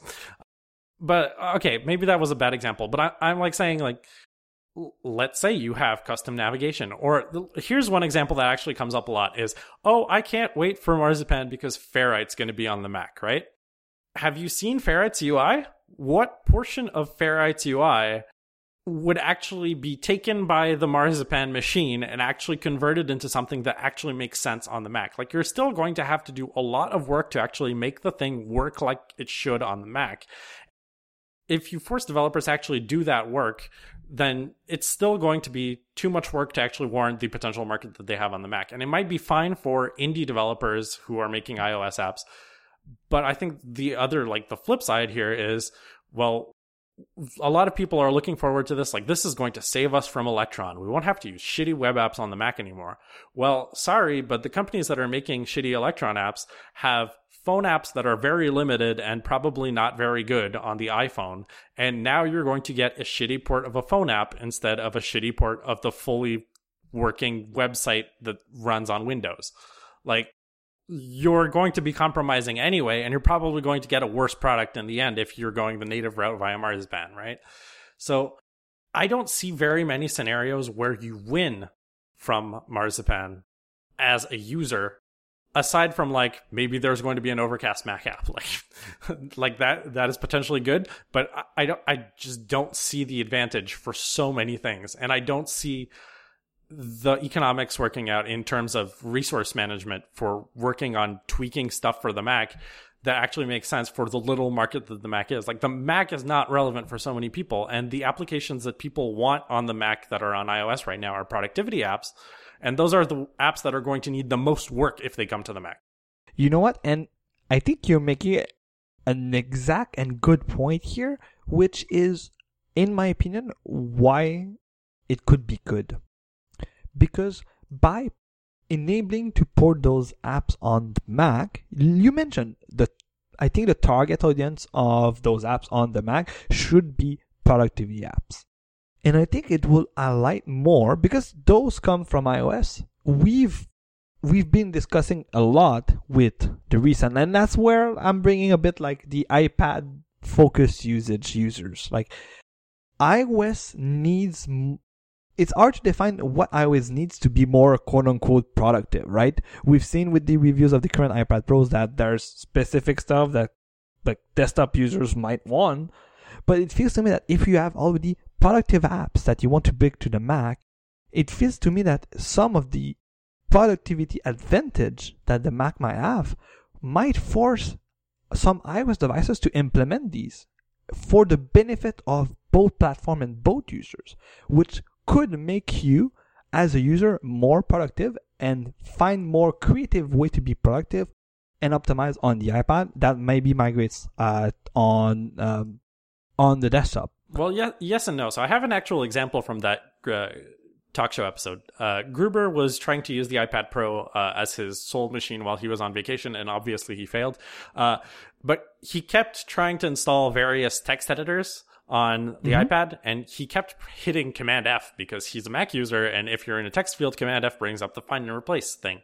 But, okay, maybe that was a bad example, but I, I'm like saying, like, let's say you have custom navigation or here's one example that actually comes up a lot is oh i can't wait for marzipan because ferrite's going to be on the mac right have you seen Ferrite's UI? What portion of Ferrite's UI would actually be taken by the Marzipan machine and actually converted into something that actually makes sense on the Mac? Like, you're still going to have to do a lot of work to actually make the thing work like it should on the Mac. If you force developers to actually do that work, then it's still going to be too much work to actually warrant the potential market that they have on the Mac. And it might be fine for indie developers who are making iOS apps. But I think the other, like the flip side here is, well, a lot of people are looking forward to this. Like, this is going to save us from Electron. We won't have to use shitty web apps on the Mac anymore. Well, sorry, but the companies that are making shitty Electron apps have phone apps that are very limited and probably not very good on the iPhone. And now you're going to get a shitty port of a phone app instead of a shitty port of the fully working website that runs on Windows. Like, you're going to be compromising anyway, and you're probably going to get a worse product in the end if you're going the native route via Marzipan, right? So I don't see very many scenarios where you win from Marzipan as a user aside from like maybe there's going to be an overcast mac app like like that that is potentially good but I, I, don't i just don't see the advantage for so many things and i don't see the economics working out in terms of resource management for working on tweaking stuff for the Mac that actually makes sense for the little market that the Mac is. Like the Mac is not relevant for so many people, and the applications that people want on the Mac that are on iOS right now are productivity apps, and those are the apps that are going to need the most work if they come to the Mac. You know what? And I think you're making an exact and good point here, which is, in my opinion, why it could be good because by enabling to port those apps on the Mac, you mentioned the I think the target audience of those apps on the Mac should be productivity apps. And I think it will alight more because those come from iOS. We've we've been discussing a lot with the recent and that's where I'm bringing a bit like the iPad focus usage users. Like iOS needs it's hard to define what iOS needs to be more quote unquote productive, right? We've seen with the reviews of the current iPad Pros that there's specific stuff that like desktop users might want, but it feels to me that if you have already productive apps that you want to bring to the Mac, it feels to me that some of the productivity advantage that the Mac might have might force some iOS devices to implement these for the benefit of both platform and both users, which could make you as a user more productive and find more creative way to be productive and optimize on the iPad that maybe migrates uh, on um, on the desktop. Well, yeah, yes and no. So I have an actual example from that uh, talk show episode. Uh, Gruber was trying to use the iPad Pro uh, as his sole machine while he was on vacation, and obviously he failed. Uh, but he kept trying to install various text editors on the mm-hmm. iPad, and he kept hitting Command F because he's a Mac user, and if you're in a text field, Command F brings up the find and replace thing.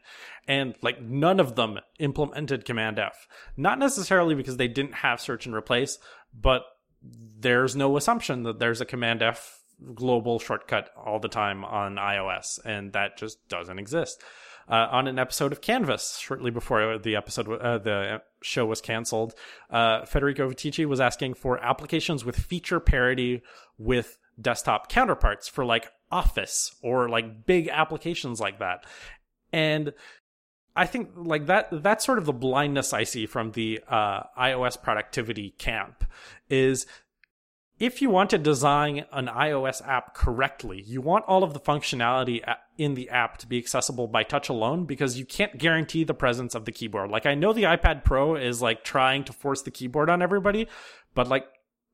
And like none of them implemented Command F. Not necessarily because they didn't have search and replace, but there's no assumption that there's a Command F global shortcut all the time on iOS, and that just doesn't exist uh, on an episode of Canvas shortly before the episode uh, the show was canceled. Uh, Federico Viticci was asking for applications with feature parity with desktop counterparts for like Office or like big applications like that, and I think like that that's sort of the blindness I see from the uh, iOS productivity camp is if you want to design an iOS app correctly, you want all of the functionality in the app to be accessible by touch alone because you can't guarantee the presence of the keyboard. Like I know the iPad Pro is like trying to force the keyboard on everybody, but like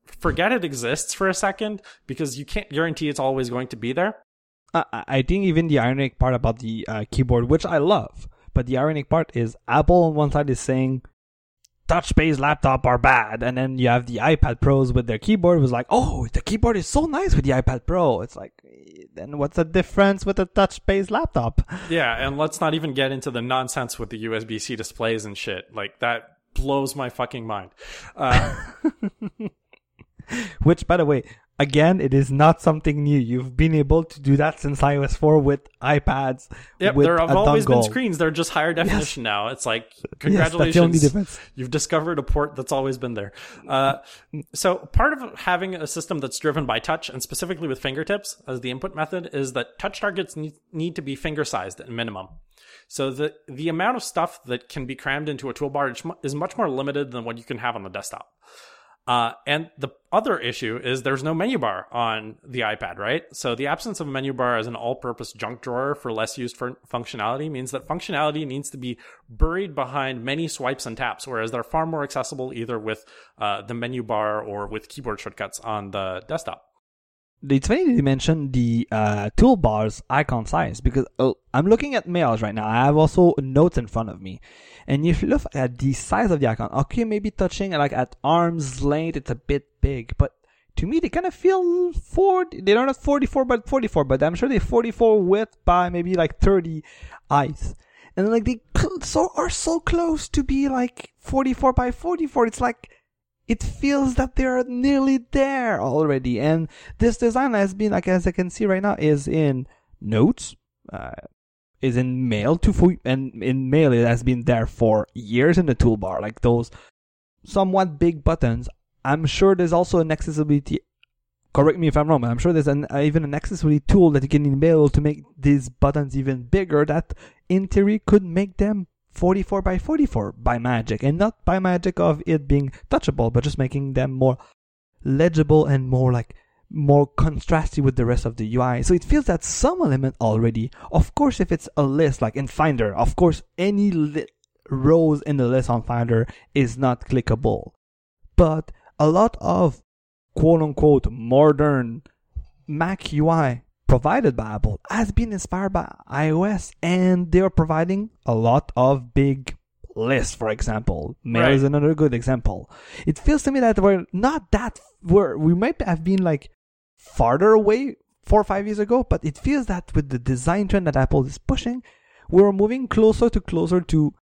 forget it exists for a second because you can't guarantee it's always going to be there. I think even the ironic part about the uh, keyboard, which I love, but the ironic part is Apple on one side is saying touch-based laptop are bad, and then you have the iPad Pros with their keyboard. was like, oh, the keyboard is so nice with the iPad Pro. It's like, then what's the difference with a touch-based laptop? Yeah, and let's not even get into the nonsense with the USB-C displays and shit. Like that blows my fucking mind. Uh, Which, by the way, again, it is not something new. You've been able to do that since iOS 4 with iPads. Yep, with there have always been screens. They're just higher definition yes. now. It's like, congratulations. Yes, You've discovered a port that's always been there. Uh, so part of having a system that's driven by touch and specifically with fingertips as the input method is that touch targets need, need to be finger sized at minimum. So the, the amount of stuff that can be crammed into a toolbar is much more limited than what you can have on the desktop. Uh, and the other issue is there's no menu bar on the iPad, right? So the absence of a menu bar as an all-purpose junk drawer for less used for functionality means that functionality needs to be buried behind many swipes and taps, whereas they're far more accessible either with uh, the menu bar or with keyboard shortcuts on the desktop it's funny that you mentioned the uh, toolbars icon size because oh, I'm looking at mails right now. I have also notes in front of me, and if you look at the size of the icon, okay, maybe touching like at arm's length, it's a bit big, but to me they kind of feel 40. They don't have 44 by 44, but I'm sure they're 44 width by maybe like 30 eyes, and like they so are so close to be like 44 by 44. It's like it feels that they're nearly there already. And this design has been, like as I can see right now, is in notes, uh, is in mail to and in mail it has been there for years in the toolbar, like those somewhat big buttons. I'm sure there's also an accessibility. Correct me if I'm wrong, but I'm sure there's an, uh, even an accessibility tool that you can enable to make these buttons even bigger. That, in theory, could make them 44 by 44 by magic and not by magic of it being touchable but just making them more legible and more like more contrasty with the rest of the UI. So it feels that some element already. Of course, if it's a list like in Finder, of course, any li- rows in the list on Finder is not clickable. But a lot of quote unquote modern Mac UI provided by Apple has been inspired by iOS, and they are providing a lot of big lists. For example, Mail right. is another good example. It feels to me that we're not that we're we might have been like farther away four or five years ago, but it feels that with the design trend that Apple is pushing, we're moving closer to closer to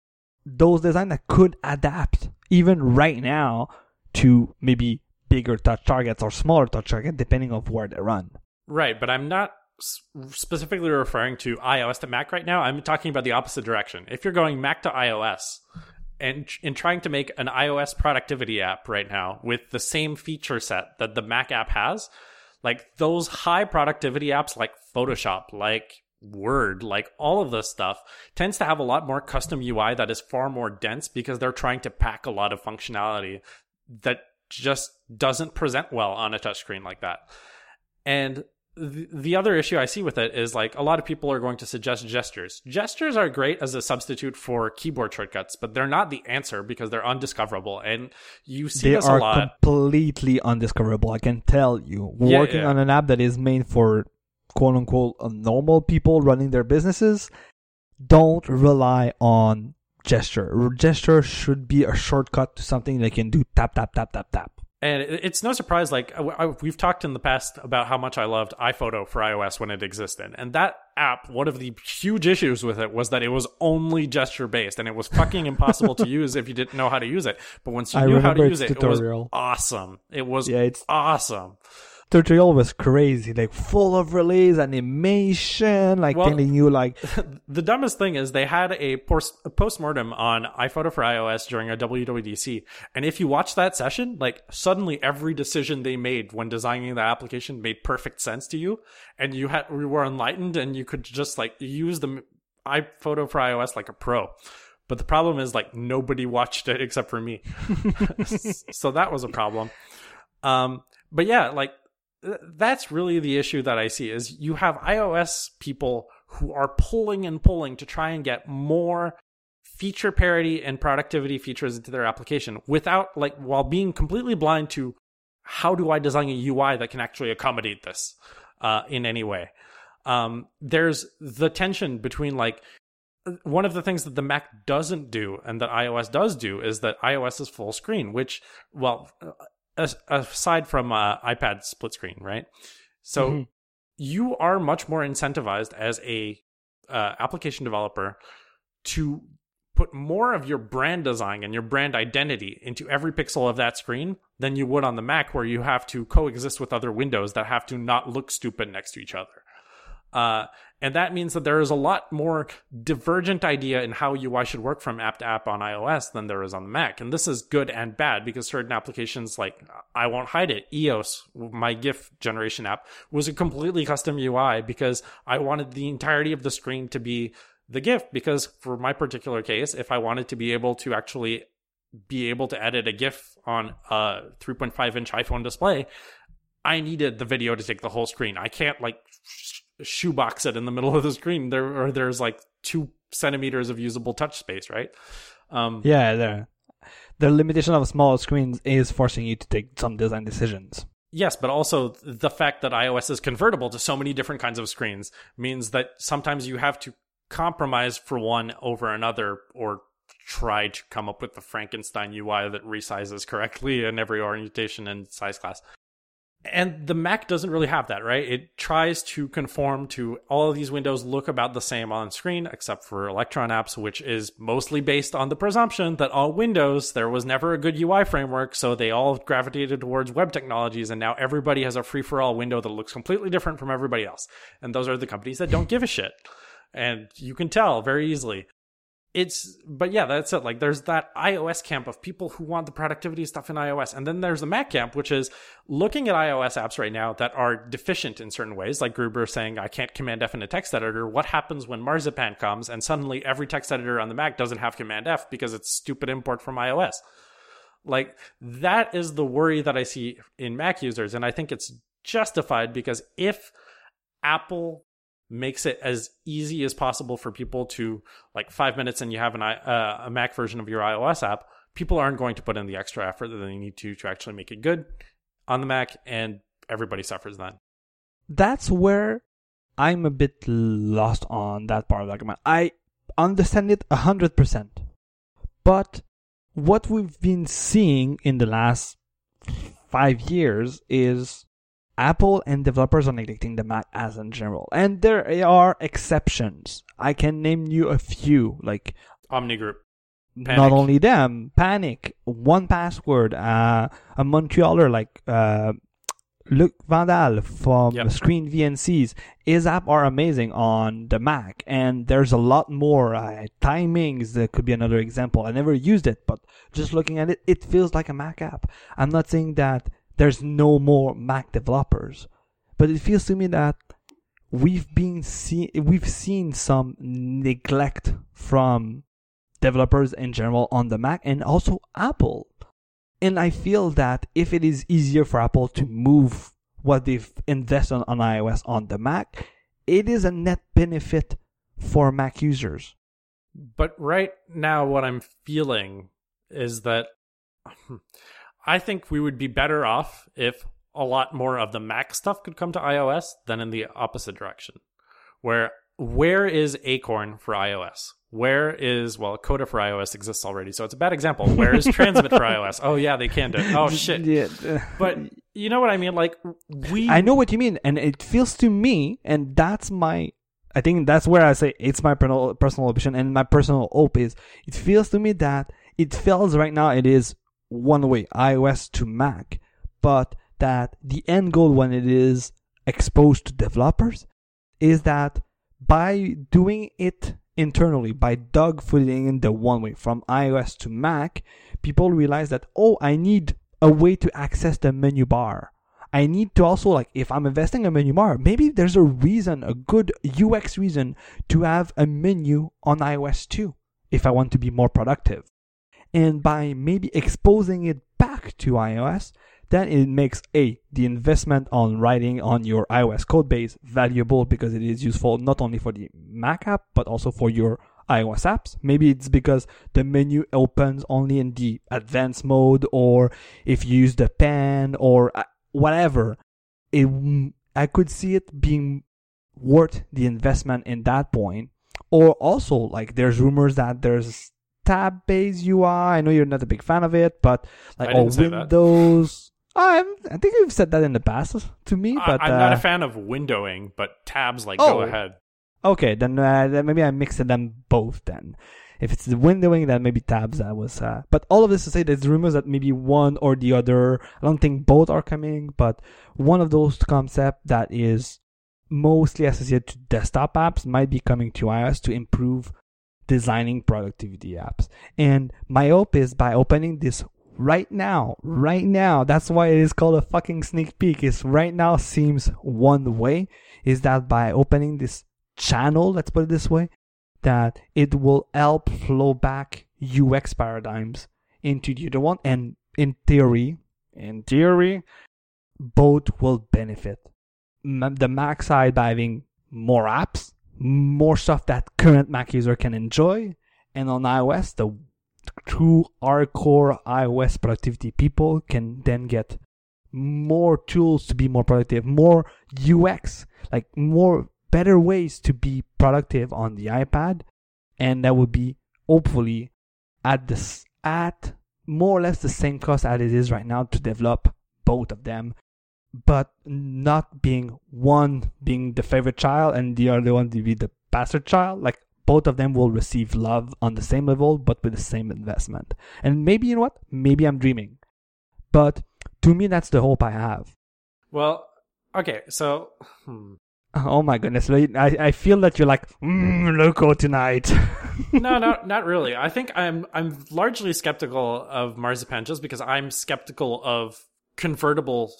those design that could adapt even right now to maybe bigger touch targets or smaller touch targets depending on where they run. Right, but I'm not specifically referring to iOS to Mac right now. I'm talking about the opposite direction. If you're going Mac to iOS and in trying to make an iOS productivity app right now with the same feature set that the Mac app has, like those high productivity apps like Photoshop, like Word, like all of this stuff tends to have a lot more custom UI that is far more dense because they're trying to pack a lot of functionality that just doesn't present well on a touchscreen like that. And the, other issue I see with it is like a lot of people are going to suggest gestures. Gestures are great as a substitute for keyboard shortcuts, but they're not the answer because they're undiscoverable. And you see they this a lot. are completely undiscoverable. I can tell you. Yeah, Working yeah. on an app that is made for quote unquote uh, normal people running their businesses, don't rely on gesture. Gesture should be a shortcut to something they can do tap tap tap tap tap and it's no surprise like we've talked in the past about how much i loved iphoto for ios when it existed. And that app one of the huge issues with it was that it was only gesture based and it was fucking impossible to use if you didn't know how to use it. But once you I knew how to use it tutorial. it was awesome. It was yeah, it's awesome tutorial was crazy, like full of release animation, like well, telling you like. the dumbest thing is they had a post mortem on iPhoto for iOS during a WWDC, and if you watch that session, like suddenly every decision they made when designing the application made perfect sense to you, and you had you were enlightened, and you could just like use the iPhoto for iOS like a pro. But the problem is like nobody watched it except for me, so that was a problem. Um, but yeah, like that's really the issue that I see is you have iOS people who are pulling and pulling to try and get more feature parity and productivity features into their application without like while being completely blind to how do I design a UI that can actually accommodate this uh, in any way. Um, there's the tension between like one of the things that the Mac doesn't do and that iOS does do is that iOS is full screen, which, well, aside from uh, iPad split screen, right? So mm-hmm. you are much more incentivized as a uh, application developer to put more of your brand design and your brand identity into every pixel of that screen than you would on the Mac, where you have to coexist with other windows that have to not look stupid next to each other. Uh, and that means that there is a lot more divergent idea in how UI should work from app to app on iOS than there is on the Mac. And this is good and bad because certain applications like I won't hide it, EOS, my GIF generation app, was a completely custom UI because I wanted the entirety of the screen to be the GIF because for my particular case, if I wanted to be able to actually be able to edit a GIF on a 3.5 inch iPhone display, I needed the video to take the whole screen. I can't like shoebox it in the middle of the screen there, or there's like two centimeters of usable touch space, right? Um, Yeah, the the limitation of smaller screens is forcing you to take some design decisions. Yes, but also the fact that iOS is convertible to so many different kinds of screens means that sometimes you have to compromise for one over another or try to come up with the Frankenstein UI that resizes correctly in every orientation and size class. And the Mac doesn't really have that, right? It tries to conform to all of these windows look about the same on screen, except for Electron apps, which is mostly based on the presumption that all Windows, there was never a good UI framework, so they all gravitated towards web technologies, and now everybody has a free for all window that looks completely different from everybody else. And those are the companies that don't give a shit. And you can tell very easily it's but yeah that's it. Like there's that ios camp of people who want the productivity stuff in ios and then there's the mac camp which is looking at ios apps right now that are deficient in certain ways. Like gruber saying i can't command f in a text editor. What happens when marzipan comes and suddenly every text editor on the mac doesn't have command f because it's stupid import from ios like that is the worry that i see in mac users. And i think it's justified because if apple makes it as easy as possible for people to like five minutes and you have an uh, a Mac version of your iOS app. People aren't going to put in the extra effort that they need to to actually make it good on the Mac, and everybody suffers then. That's where I'm a bit lost on that part of the argument. I understand it hundred percent, but what we've been seeing in the last five years is Apple and developers are neglecting the Mac as in general. And there are exceptions. I can name you a few, like Omnigroup. Panic. Not only them, Panic, 1Password, uh, a Montrealer like uh, Luc Vandal from yep. Screens VNC. His app are amazing on the Mac, and there's a lot more. Uh, timings that could be another example. I never used it, but just looking at it, it feels like a Mac app. I'm not saying that there's no more Mac developers. But it feels to me that we've been see- we've seen some neglect from developers in general on the Mac and also Apple. And I feel that if it is easier for Apple to move what they've invested on, on iOS on the Mac, it is a net benefit for Mac users. But right now, what I'm feeling is that I think we would be better off if a lot more of the Mac stuff could come to iOS than in the opposite direction. Where where is Acorn for iOS? Where is well, Coda for iOS exists already, so it's a bad example. Where is Transmit for iOS? Oh yeah, they can do. It. Oh shit. Yeah. But you know what I mean? Like we. I know what you mean, and it feels to me, and that's my. I think that's where I say it's my personal personal opinion, and my personal hope is it feels to me that it feels right now it is one way, iOS to Mac, but that the end goal when it is exposed to developers is that by doing it internally, by dogfooding in the one way from iOS to Mac, people realize that, oh, I need a way to access the menu bar. I need to also like if I'm investing a menu bar, maybe there's a reason, a good UX reason to have a menu on iOS too, if I want to be more productive and by maybe exposing it back to iOS, then it makes a the investment on writing on your iOS code base valuable because it is useful not only for the Mac app but also for your iOS apps. Maybe it's because the menu opens only in the advanced mode or if you use the pen or uh, whatever. It I could see it being worth the investment in that point. Or also like there's rumors that there's tab based UI. I know you're not a big fan of it, but like all Windows. I'm, I think you've said that in the past to me, but I, am uh, not a uh, fan of windowing, but tabs like oh, go ahead. Okay, then, uh, then maybe I mixed them both. Then, if it's the windowing, then maybe tabs. That was. Uh, but all of this to say, there's rumors that maybe one or the other. I don't think both are coming, but one of those concept that is mostly associated to desktop apps might be coming to iOS to improve designing productivity apps. And my hope is by opening this right now, right now, that's why it is called a fucking sneak peek, is right now seems one way, is that by opening this channel, let's put it this way, that it will help flow back UX paradigms into the other one, and in theory, in theory, both will benefit. The Mac side by having more apps, more stuff that current Mac user can enjoy, and on iOS, the true hardcore iOS productivity people can then get more tools to be more productive, more UX, like more better ways to be productive on the iPad, and that would be hopefully at this at more or less the same cost as it is right now to develop both of them, but not being one being the favorite child and the other one to be the bastard child. Like both of them will receive love on the same level, but with the same investment. And maybe you know what? Maybe I'm dreaming, but to me, that's the hope I have. Well, okay, so. Hmm. Oh my goodness! I I feel that you're like mm, loco tonight. no, no, not really. I think I'm I'm largely skeptical of marzipan just because I'm skeptical of convertible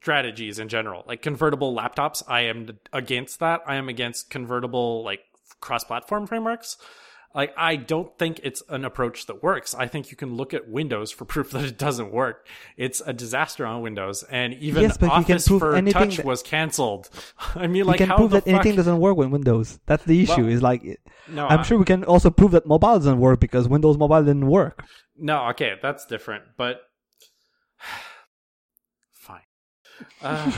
strategies in general. Like convertible laptops, I am against that. I am against convertible like cross-platform frameworks. Like I don't think it's an approach that works. I think you can look at Windows for proof that it doesn't work. It's a disaster on Windows, and even yes, Office for Touch that, was canceled. I mean, like you can how prove that fuck? anything doesn't work with Windows. That's the issue. Well, is like, no, I'm I, sure we can also prove that mobile doesn't work because Windows Mobile didn't work. No, okay, that's different, but uh,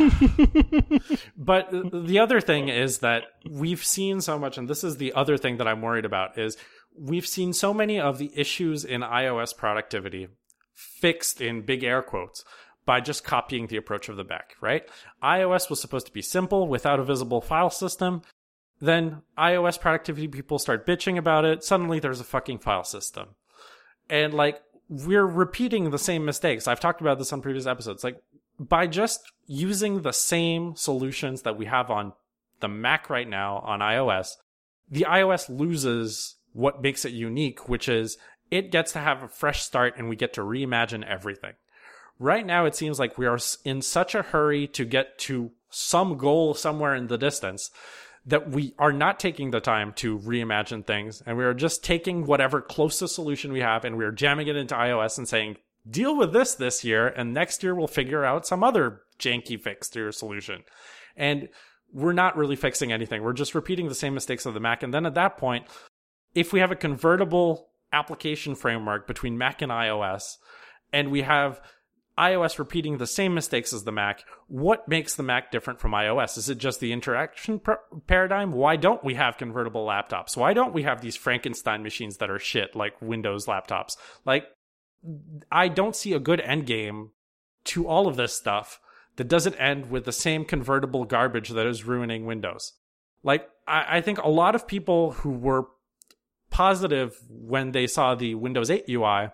but the other thing is that we've seen so much, and this is the other thing that I'm worried about is we've seen so many of the issues in iOS productivity fixed in big air quotes by just copying the approach of the back, right? iOS was supposed to be simple without a visible file system. Then iOS productivity people start bitching about it. Suddenly there's a fucking file system. And like, we're repeating the same mistakes. I've talked about this on previous episodes. Like, by just using the same solutions that we have on the Mac right now on iOS, the iOS loses what makes it unique, which is it gets to have a fresh start and we get to reimagine everything. Right now, it seems like we are in such a hurry to get to some goal somewhere in the distance that we are not taking the time to reimagine things and we are just taking whatever closest solution we have and we are jamming it into iOS and saying, deal with this this year, and next year we'll figure out some other janky fix to your solution. And we're not really fixing anything. We're just repeating the same mistakes of the Mac. And then at that point, if we have a convertible application framework between Mac and iOS, and we have iOS repeating the same mistakes as the Mac, what makes the Mac different from iOS? Is it just the interaction pr- paradigm? Why don't we have convertible laptops? Why don't we have these Frankenstein machines that are shit like Windows laptops? Like, I don't see a good end game to all of this stuff that doesn't end with the same convertible garbage that is ruining Windows. Like, I, I think a lot of people who were positive when they saw the Windows 8 UI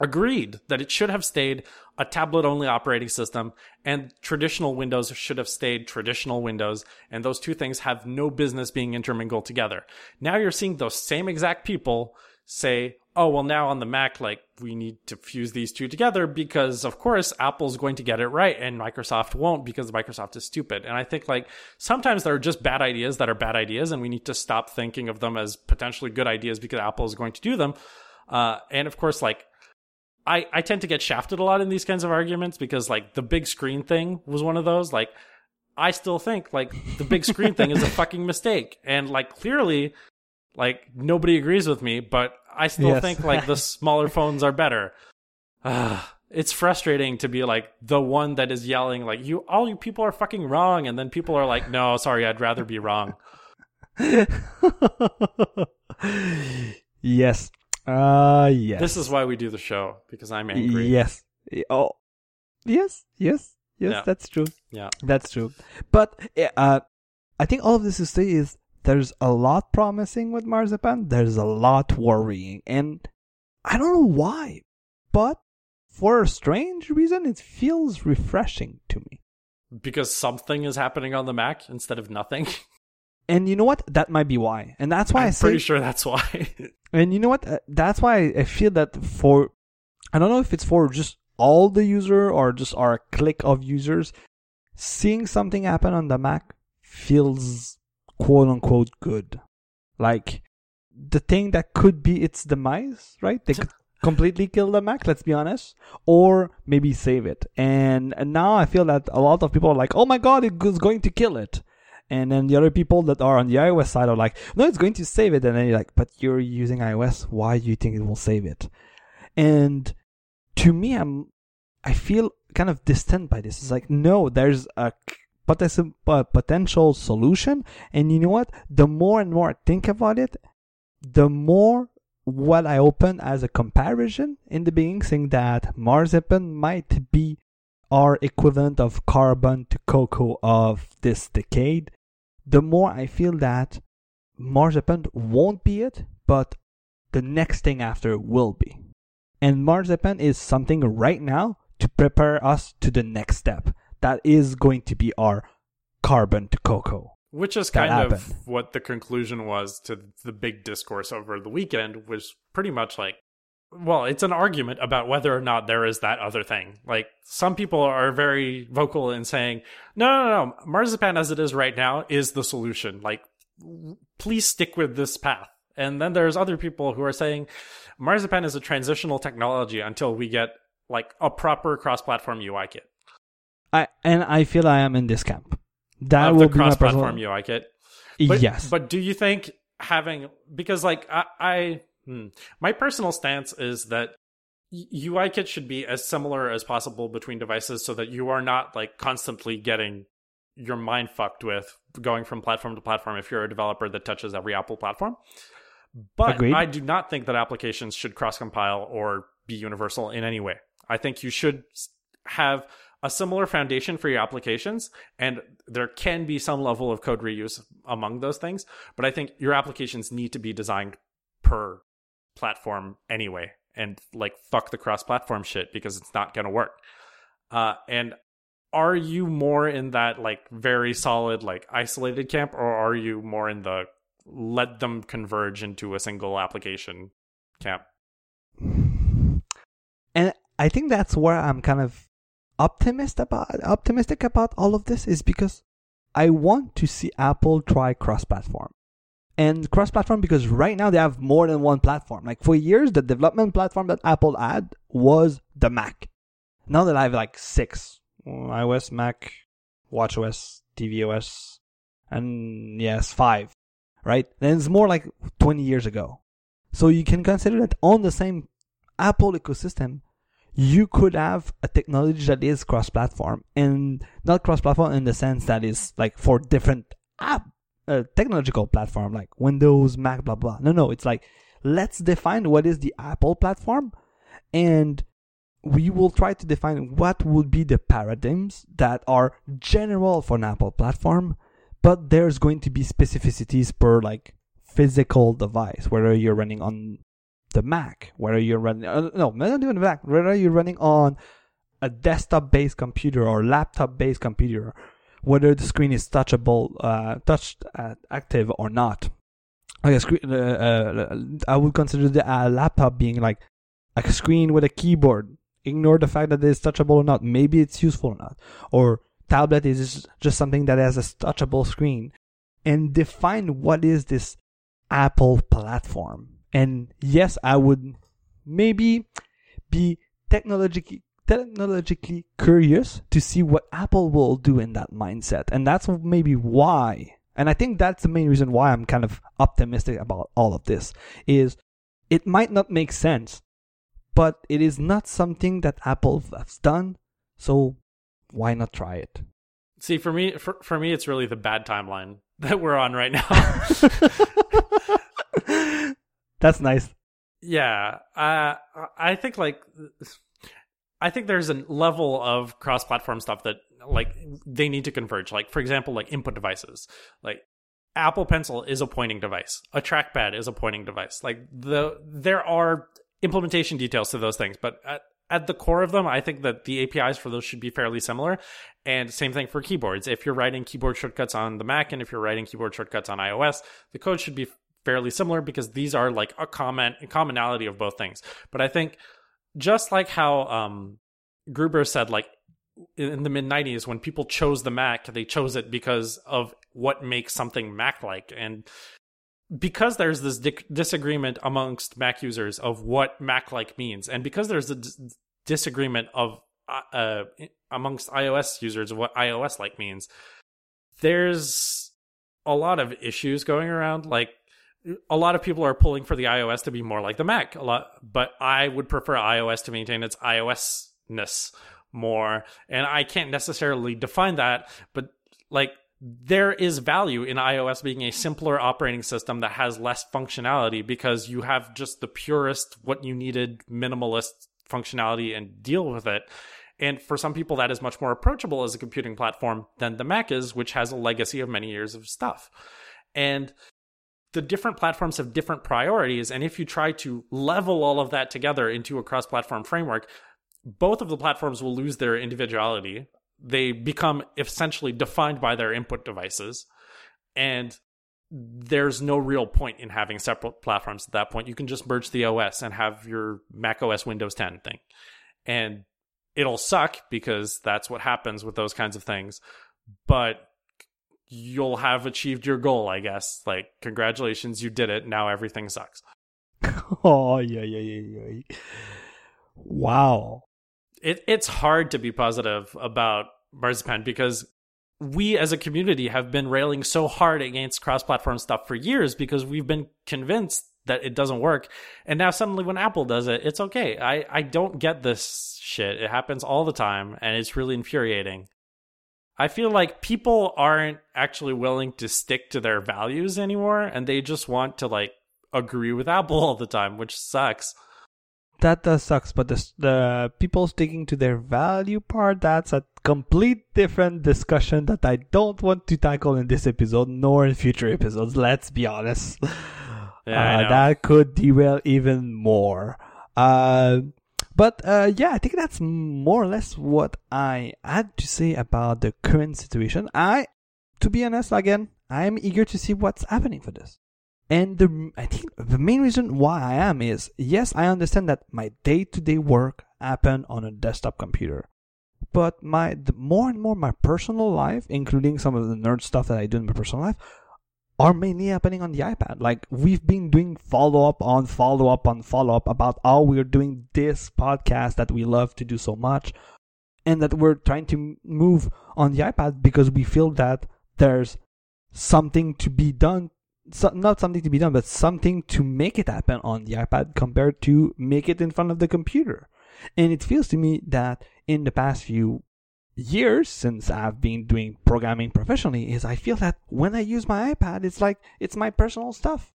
agreed that it should have stayed a tablet only operating system and traditional Windows should have stayed traditional Windows. And those two things have no business being intermingled together. Now you're seeing those same exact people say, oh, well, now on the Mac, like, we need to fuse these two together because, of course, Apple's going to get it right and Microsoft won't because Microsoft is stupid. And I think, like, sometimes there are just bad ideas that are bad ideas and we need to stop thinking of them as potentially good ideas because Apple is going to do them. Uh, and of course, like, I, I tend to get shafted a lot in these kinds of arguments because, like, the big screen thing was one of those. Like, I still think, like, the big screen thing is a fucking mistake. And, like, clearly, like nobody agrees with me, but I still yes. think like the smaller phones are better. Uh, it's frustrating to be like the one that is yelling like you all you people are fucking wrong and then people are like no, sorry, I'd rather be wrong. yes. Uh yes. This is why we do the show because I'm angry. Yes. Oh. Yes. Yes. Yes, yeah. that's true. Yeah. That's true. But uh I think all of this to say is there's a lot promising with marzipan there's a lot worrying and i don't know why but for a strange reason it feels refreshing to me. Because something is happening on the mac instead of nothing? And you know what? That might be why. And that's why i'm I say, pretty sure that's why. And you know what? Uh, that's why i feel that for i don't know if it's for just all the user or just our clique of users seeing something happen on the mac feels quote unquote good. Like the thing that could be its demise, right? They could completely kill the Mac, let's be honest, or maybe save it. And, and now I feel that a lot of people are like, oh my god, it was going to kill it. And then the other people that are on the iOS side are like, no, it's going to save it. And then you're like, but you're using iOS. Why do you think it will save it? And to me, I'm, I feel kind of distant by this. It's like, no, there's a potential, potential solution. And you know what? The more and more I think about it, the more what I open as a comparison in the beginning, saying that marzipan might be our equivalent of carbon to cocoa of this decade, the more I feel that marzipan won't be it, but the next thing after will be. And marzipan is something right now to prepare us to the next step. That is going to be our carbon to cocoa. Which is kind of what the conclusion was to the big discourse over the weekend, was pretty much like, well, it's an argument about whether or not there is that other thing. Like, some people are very vocal in saying, no, no, no, marzipan as it is right now is the solution. Like, please stick with this path. And then there's other people who are saying marzipan is a transitional technology until we get like a proper cross-platform UI kit. I and I feel I am in this camp. That of will the be my cross-platform personal. UI kit. But, yes, But do you think having because like I, I hmm, my personal stance is that UI kit should be as similar as possible between devices so that you are not like constantly getting your mind fucked with going from platform to platform if you're a developer that touches every Apple platform. But Agreed. I do not think that applications should cross compile or be universal in any way. I think you should have a similar foundation for your applications and there can be some level of code reuse among those things, but I think your applications need to be designed per platform anyway and like fuck the cross platform shit because it's not going to work. Uh and are you more in that like very solid like isolated camp or are you more in the let them converge into a single application camp? and I think that's where I'm kind of optimist about optimistic about all of this is because I want to see Apple try cross-platform. And cross-platform because right now they have more than one platform. Like for years, the development platform that Apple had was the Mac. Now that I have like six mm, iOS, Mac, WatchOS, tvOS, and yes, five, right? Then it's more like 20 years ago. So you can consider that on the same Apple ecosystem, you could have a technology that is cross-platform and not cross-platform in the sense that is like for different app uh, technological platform like Windows, Mac, blah blah. No, no, it's like let's define what is the Apple platform, and we will try to define what would be the paradigms that are general for an Apple platform, but there's going to be specificities per like physical device, whether you're running on the Mac, whether you're running uh, no, not even the Mac, whether you're running on a desktop-based computer or laptop-based computer, whether the screen is touchable, uh, touched uh, active or not. Like a screen, uh, uh, I would consider the uh, laptop being like a screen with a keyboard. Ignore the fact that it is touchable or not. Maybe it's useful or not. Or tablet is just something that has a touchable screen. And define what is this Apple platform. And yes, I would maybe be technologically technologically curious to see what Apple will do in that mindset. And that's maybe why. And I think that's the main reason why I'm kind of optimistic about all of this is it might not make sense, but it is not something that Apple has done. So why not try it? See, for me, for, for me, it's really the bad timeline that we're on right now. That's nice. yeah, uh, I think like I think there's a level of cross-platform stuff that like they need to converge. Like for example, like input devices. Like Apple Pencil is a pointing device. A trackpad is a pointing device. Like the there are implementation details to those things, but at, at the core of them, I think that the APIs for those should be fairly similar. And same thing for keyboards. If you're writing keyboard shortcuts on the Mac and if you're writing keyboard shortcuts on iOS, the code should be fairly similar because these are like a comment a commonality of both things. But I think just like how um, Gruber said, like in the mid 90s, when people chose the Mac, they chose it because of what makes something Mac like. And because there's this di- disagreement amongst Mac users of what Mac like means, and because there's a disagreement of uh, uh, amongst iOS users of what iOS like means, there's a lot of issues going around. Like a lot of people are pulling for the iOS to be more like the Mac. A lot, but I would prefer iOS to maintain its iOSness more, and I can't necessarily define that, but like there is value in iOS being a simpler operating system that has less functionality because you have just the purest, what you needed, minimalist functionality and deal with it. And for some people, that is much more approachable as a computing platform than the Mac is, which has a legacy of many years of stuff. And the different platforms have different priorities. And if you try to level all of that together into a cross platform framework, both of the platforms will lose their individuality. They become essentially defined by their input devices. And there's no real point in having separate platforms at that point. You can just merge the OS and have your Mac OS Windows 10 thing. And it'll suck because that's what happens with those kinds of things. But you'll have achieved your goal, I guess. Like, congratulations, you did it. Now everything sucks. oh, yeah, yeah, yeah, yeah. Wow. It, it's hard to be positive about Marzipan because we as a community have been railing so hard against cross platform stuff for years because we've been convinced that it doesn't work. And now suddenly when Apple does it, it's okay. I, I don't get this shit. It happens all the time and it's really infuriating. I feel like people aren't actually willing to stick to their values anymore and they just want to like agree with Apple all the time, which sucks. That does sucks, but the the people sticking to their value part that's a complete different discussion that I don't want to tackle in this episode nor in future episodes. Let's be honest. Yeah, uh, that could derail even more. Uh, but uh, yeah, I think that's more or less what I had to say about the current situation. I, to be honest, again, I am eager to see what's happening for this. And the, I think the main reason why I am is yes, I understand that my day-to-day work happen on a desktop computer, but my the more and more my personal life, including some of the nerd stuff that I do in my personal life, are mainly happening on the iPad. Like we've been doing follow up on follow up on follow up about how we're doing this podcast that we love to do so much and that we're trying to move on the iPad because we feel that there's something to be done so, not something to be done but something to make it happen on the iPad compared to make it in front of the computer. And it feels to me that in the past few years since I've been doing programming professionally is I feel that when I use my iPad, it's like it's my personal stuff.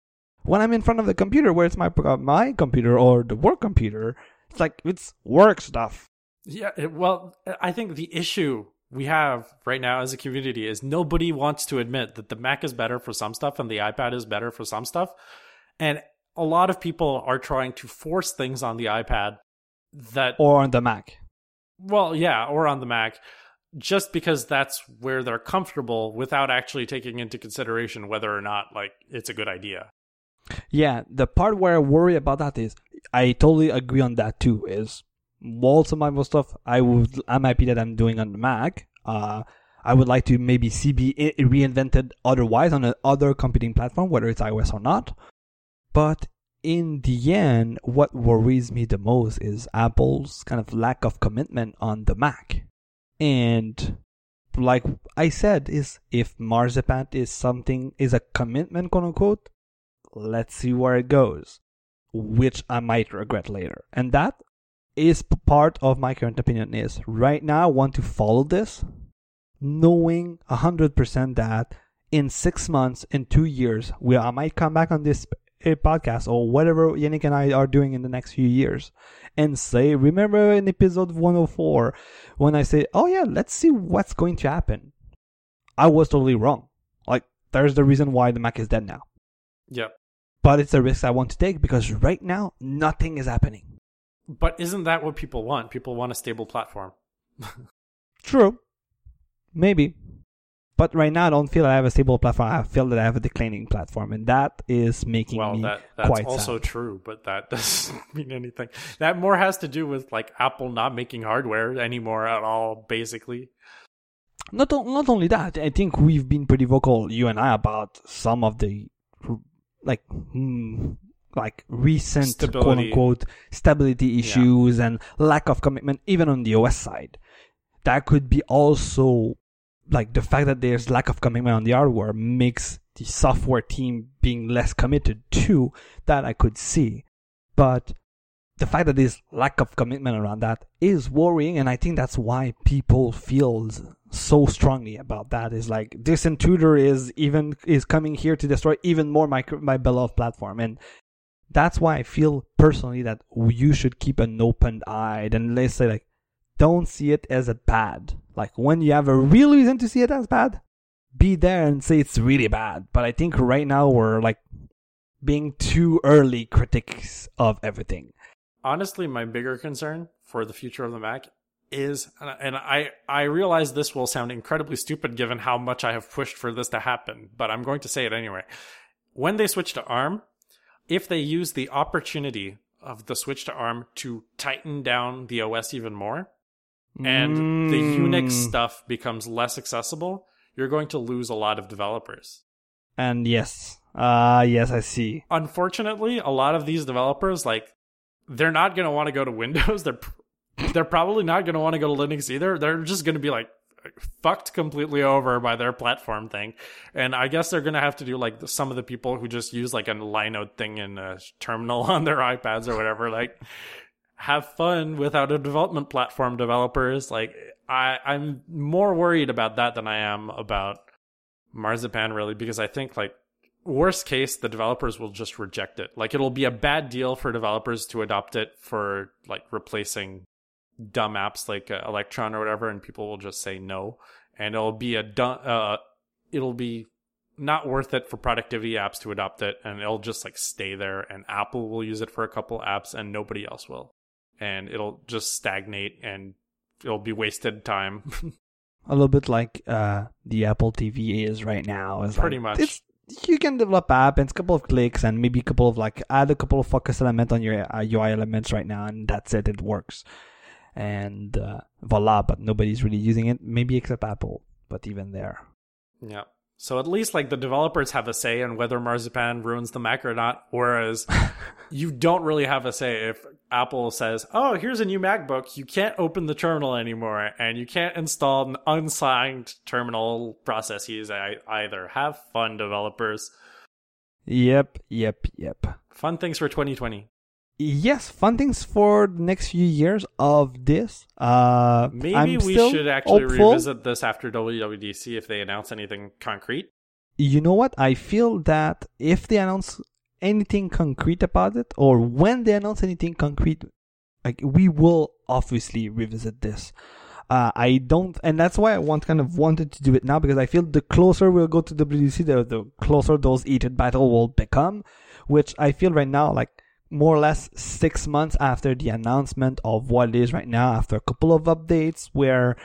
When I'm in front of the computer, where it's my uh, my computer or the work computer, it's like it's work stuff. Yeah, well, I think the issue we have right now as a community is nobody wants to admit that the Mac is better for some stuff and the iPad is better for some stuff. And a lot of people are trying to force things on the iPad that or on the Mac. Well, yeah, or on the Mac, just because that's where they're comfortable without actually taking into consideration whether or not like it's a good idea. Yeah, the part where I worry about that is I totally agree on that too. Is most of my stuff I would I'm happy that I'm doing on the Mac. Uh, I would like to maybe see be reinvented otherwise on another computing platform, whether it's iOS or not. But in the end, what worries me the most is Apple's kind of lack of commitment on the Mac. And like I said, is if Marzipan is something is a commitment, quote unquote, let's see where it goes, which I might regret later. And that is part of my current opinion is right now I want to follow this, knowing hundred percent that in six months, in two years, we I might come back on this a podcast or whatever Yannick and I are doing in the next few years and say, remember in episode 104 when I say, oh yeah, let's see what's going to happen. I was totally wrong. Like, there's the reason why the Mac is dead now. Yep. But it's a risk I want to take because right now, nothing is happening. But isn't that what people want? People want a stable platform. True. Maybe. But right now, I don't feel that I have a stable platform. I feel that I have a declining platform, and that is making well, me that, that's quite also sad. true, but that doesn't mean anything. That more has to do with like Apple not making hardware anymore at all, basically. Not not only that, I think we've been pretty vocal, you and I, about some of the like hmm, like recent quote unquote stability issues and lack of commitment even on the OS side. That could be also like the fact that there's lack of commitment on the hardware makes the software team being less committed to that I could see. But the fact that there's lack of commitment around that is worrying and I think that's why people feel so strongly about that is like this intruder is even is coming here to destroy even more my my beloved platform and that's why I feel personally that you should keep an open eye and let's say like don't see it as a bad. Like when you have a real reason to see it as bad be there and say it's really bad. But I think right now we're like being too early critics of everything. Honestly my bigger concern for the future of the mac is and i i realize this will sound incredibly stupid given how much i have pushed for this to happen but i'm going to say it anyway. When they switch to arm if they use the opportunity of the switch to arm to tighten down the os even more and the unix Mm. stuff becomes less accessible you're going to lose a lot of developers And yes, uh yes, I see. unfortunately, a lot of these developers like they're not going to want to go to Windows. They're they're probably not going to want to go to Linux either. They're just going to be like fucked completely over by their platform thing. And I guess they're going to have to do like some of the people who just use like a Linode thing in a terminal on their iPads or whatever like have fun without a development platform developers. Like I I'm more worried about that than I am about Marzipan really because I think like worst case the developers will just reject it like it'll be a bad deal for developers to adopt it for like replacing dumb apps like uh, electron or whatever and people will just say no and it'll be a uh it'll be not worth it for productivity apps to adopt it and it'll just like stay there and apple will use it for a couple apps and nobody else will and it'll just stagnate and it'll be wasted time A little bit like uh the Apple TV is right now. Is Pretty like, much. It's, you can develop app and it's a couple of clicks and maybe a couple of like add a couple of focus element on your uh, UI elements right now and that's it. It works. And uh, voila, but nobody's really using it. Maybe except Apple, but even there. Yeah. So at least like the developers have a say in whether Marzipan ruins the Mac or not, whereas you don't really have a say if Apple says, "Oh, here's a new MacBook. You can't open the terminal anymore, and you can't install an unsigned terminal processes ei- either." Have fun, developers. Yep, yep, yep. Fun things for 2020. Yes, fun things for the next few years of this. Uh, Maybe I'm we should actually hopeful. revisit this after WWDC if they announce anything concrete. you know what? I feel that if they announce anything concrete about it, or when they announce anything concrete, like we will obviously revisit this. Uh, I don't, and that's why I want kind of wanted to do it now because I feel the closer we'll go to WDC, the, the closer those heated battle will become. Which I feel right now, like more or less six months after the announcement of what it is right now, after a couple of updates where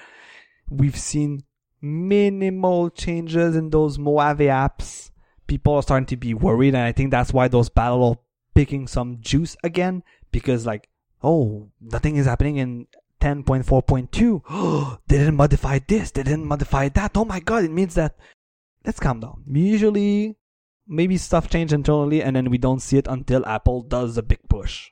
we've seen minimal changes in those Mojave apps. People are starting to be worried, and I think that's why those battle are picking some juice again because, like, oh, nothing is happening in 10.4.2. they didn't modify this, they didn't modify that. Oh my god, it means that. Let's calm down. Usually, maybe stuff change internally, and then we don't see it until Apple does a big push.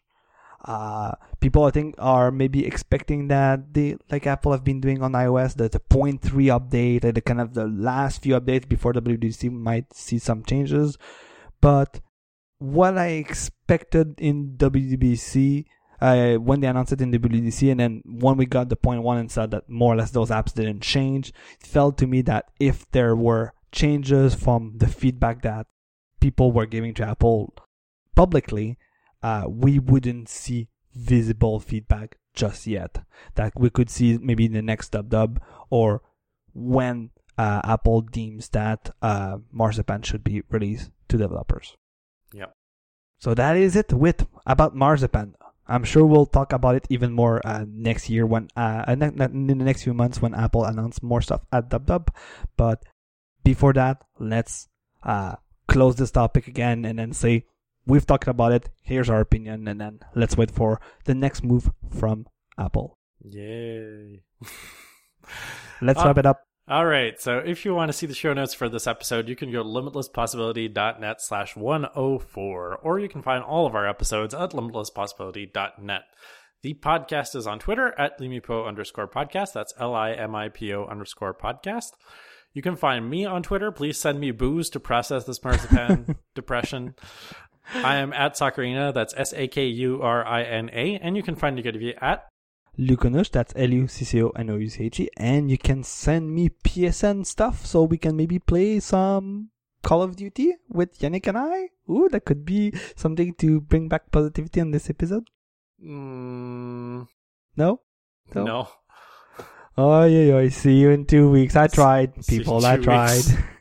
Uh, people I think are maybe expecting that they like Apple have been doing on iOS that the 0.3 update and the kind of the last few updates before WWDC might see some changes, but what I expected in WWDC uh, when they announced it in WWDC and then when we got the point one and said that more or less those apps didn't change, it felt to me that if there were changes from the feedback that people were giving to Apple publicly, uh, we wouldn't see visible feedback just yet. That we could see maybe in the next dub dub or when uh, Apple deems that uh, Marzipan should be released to developers. Yep. So that is it with about Marzipan. I'm sure we'll talk about it even more uh, next year when uh, uh, ne- ne- in the next few months when Apple announces more stuff at Dub Dub. But before that, let's uh, close this topic again and then say we've talked about it. Here's our opinion, and then let's wait for the next move from Apple. Yay. Let's Uh, wrap it up. All right. So if you want to see the show notes for this episode, you can go to limitlesspossibility.net slash 104, or you can find all of our episodes at limitlesspossibility.net. The podcast is on Twitter at limipo underscore podcast. That's L I M I P O underscore podcast. You can find me on Twitter. Please send me booze to process this marzipan depression. I am at Sakurina. That's S A K U R I N A. And you can find Nicodevi at Lucanush, that's L-U-C-C-O-N-O-U-C-H-E, and you can send me PSN stuff so we can maybe play some Call of Duty with Yannick and I. Ooh, that could be something to bring back positivity on this episode. mm, No? no. Oh, yeah, yeah. See you in two weeks. I tried, people. I tried.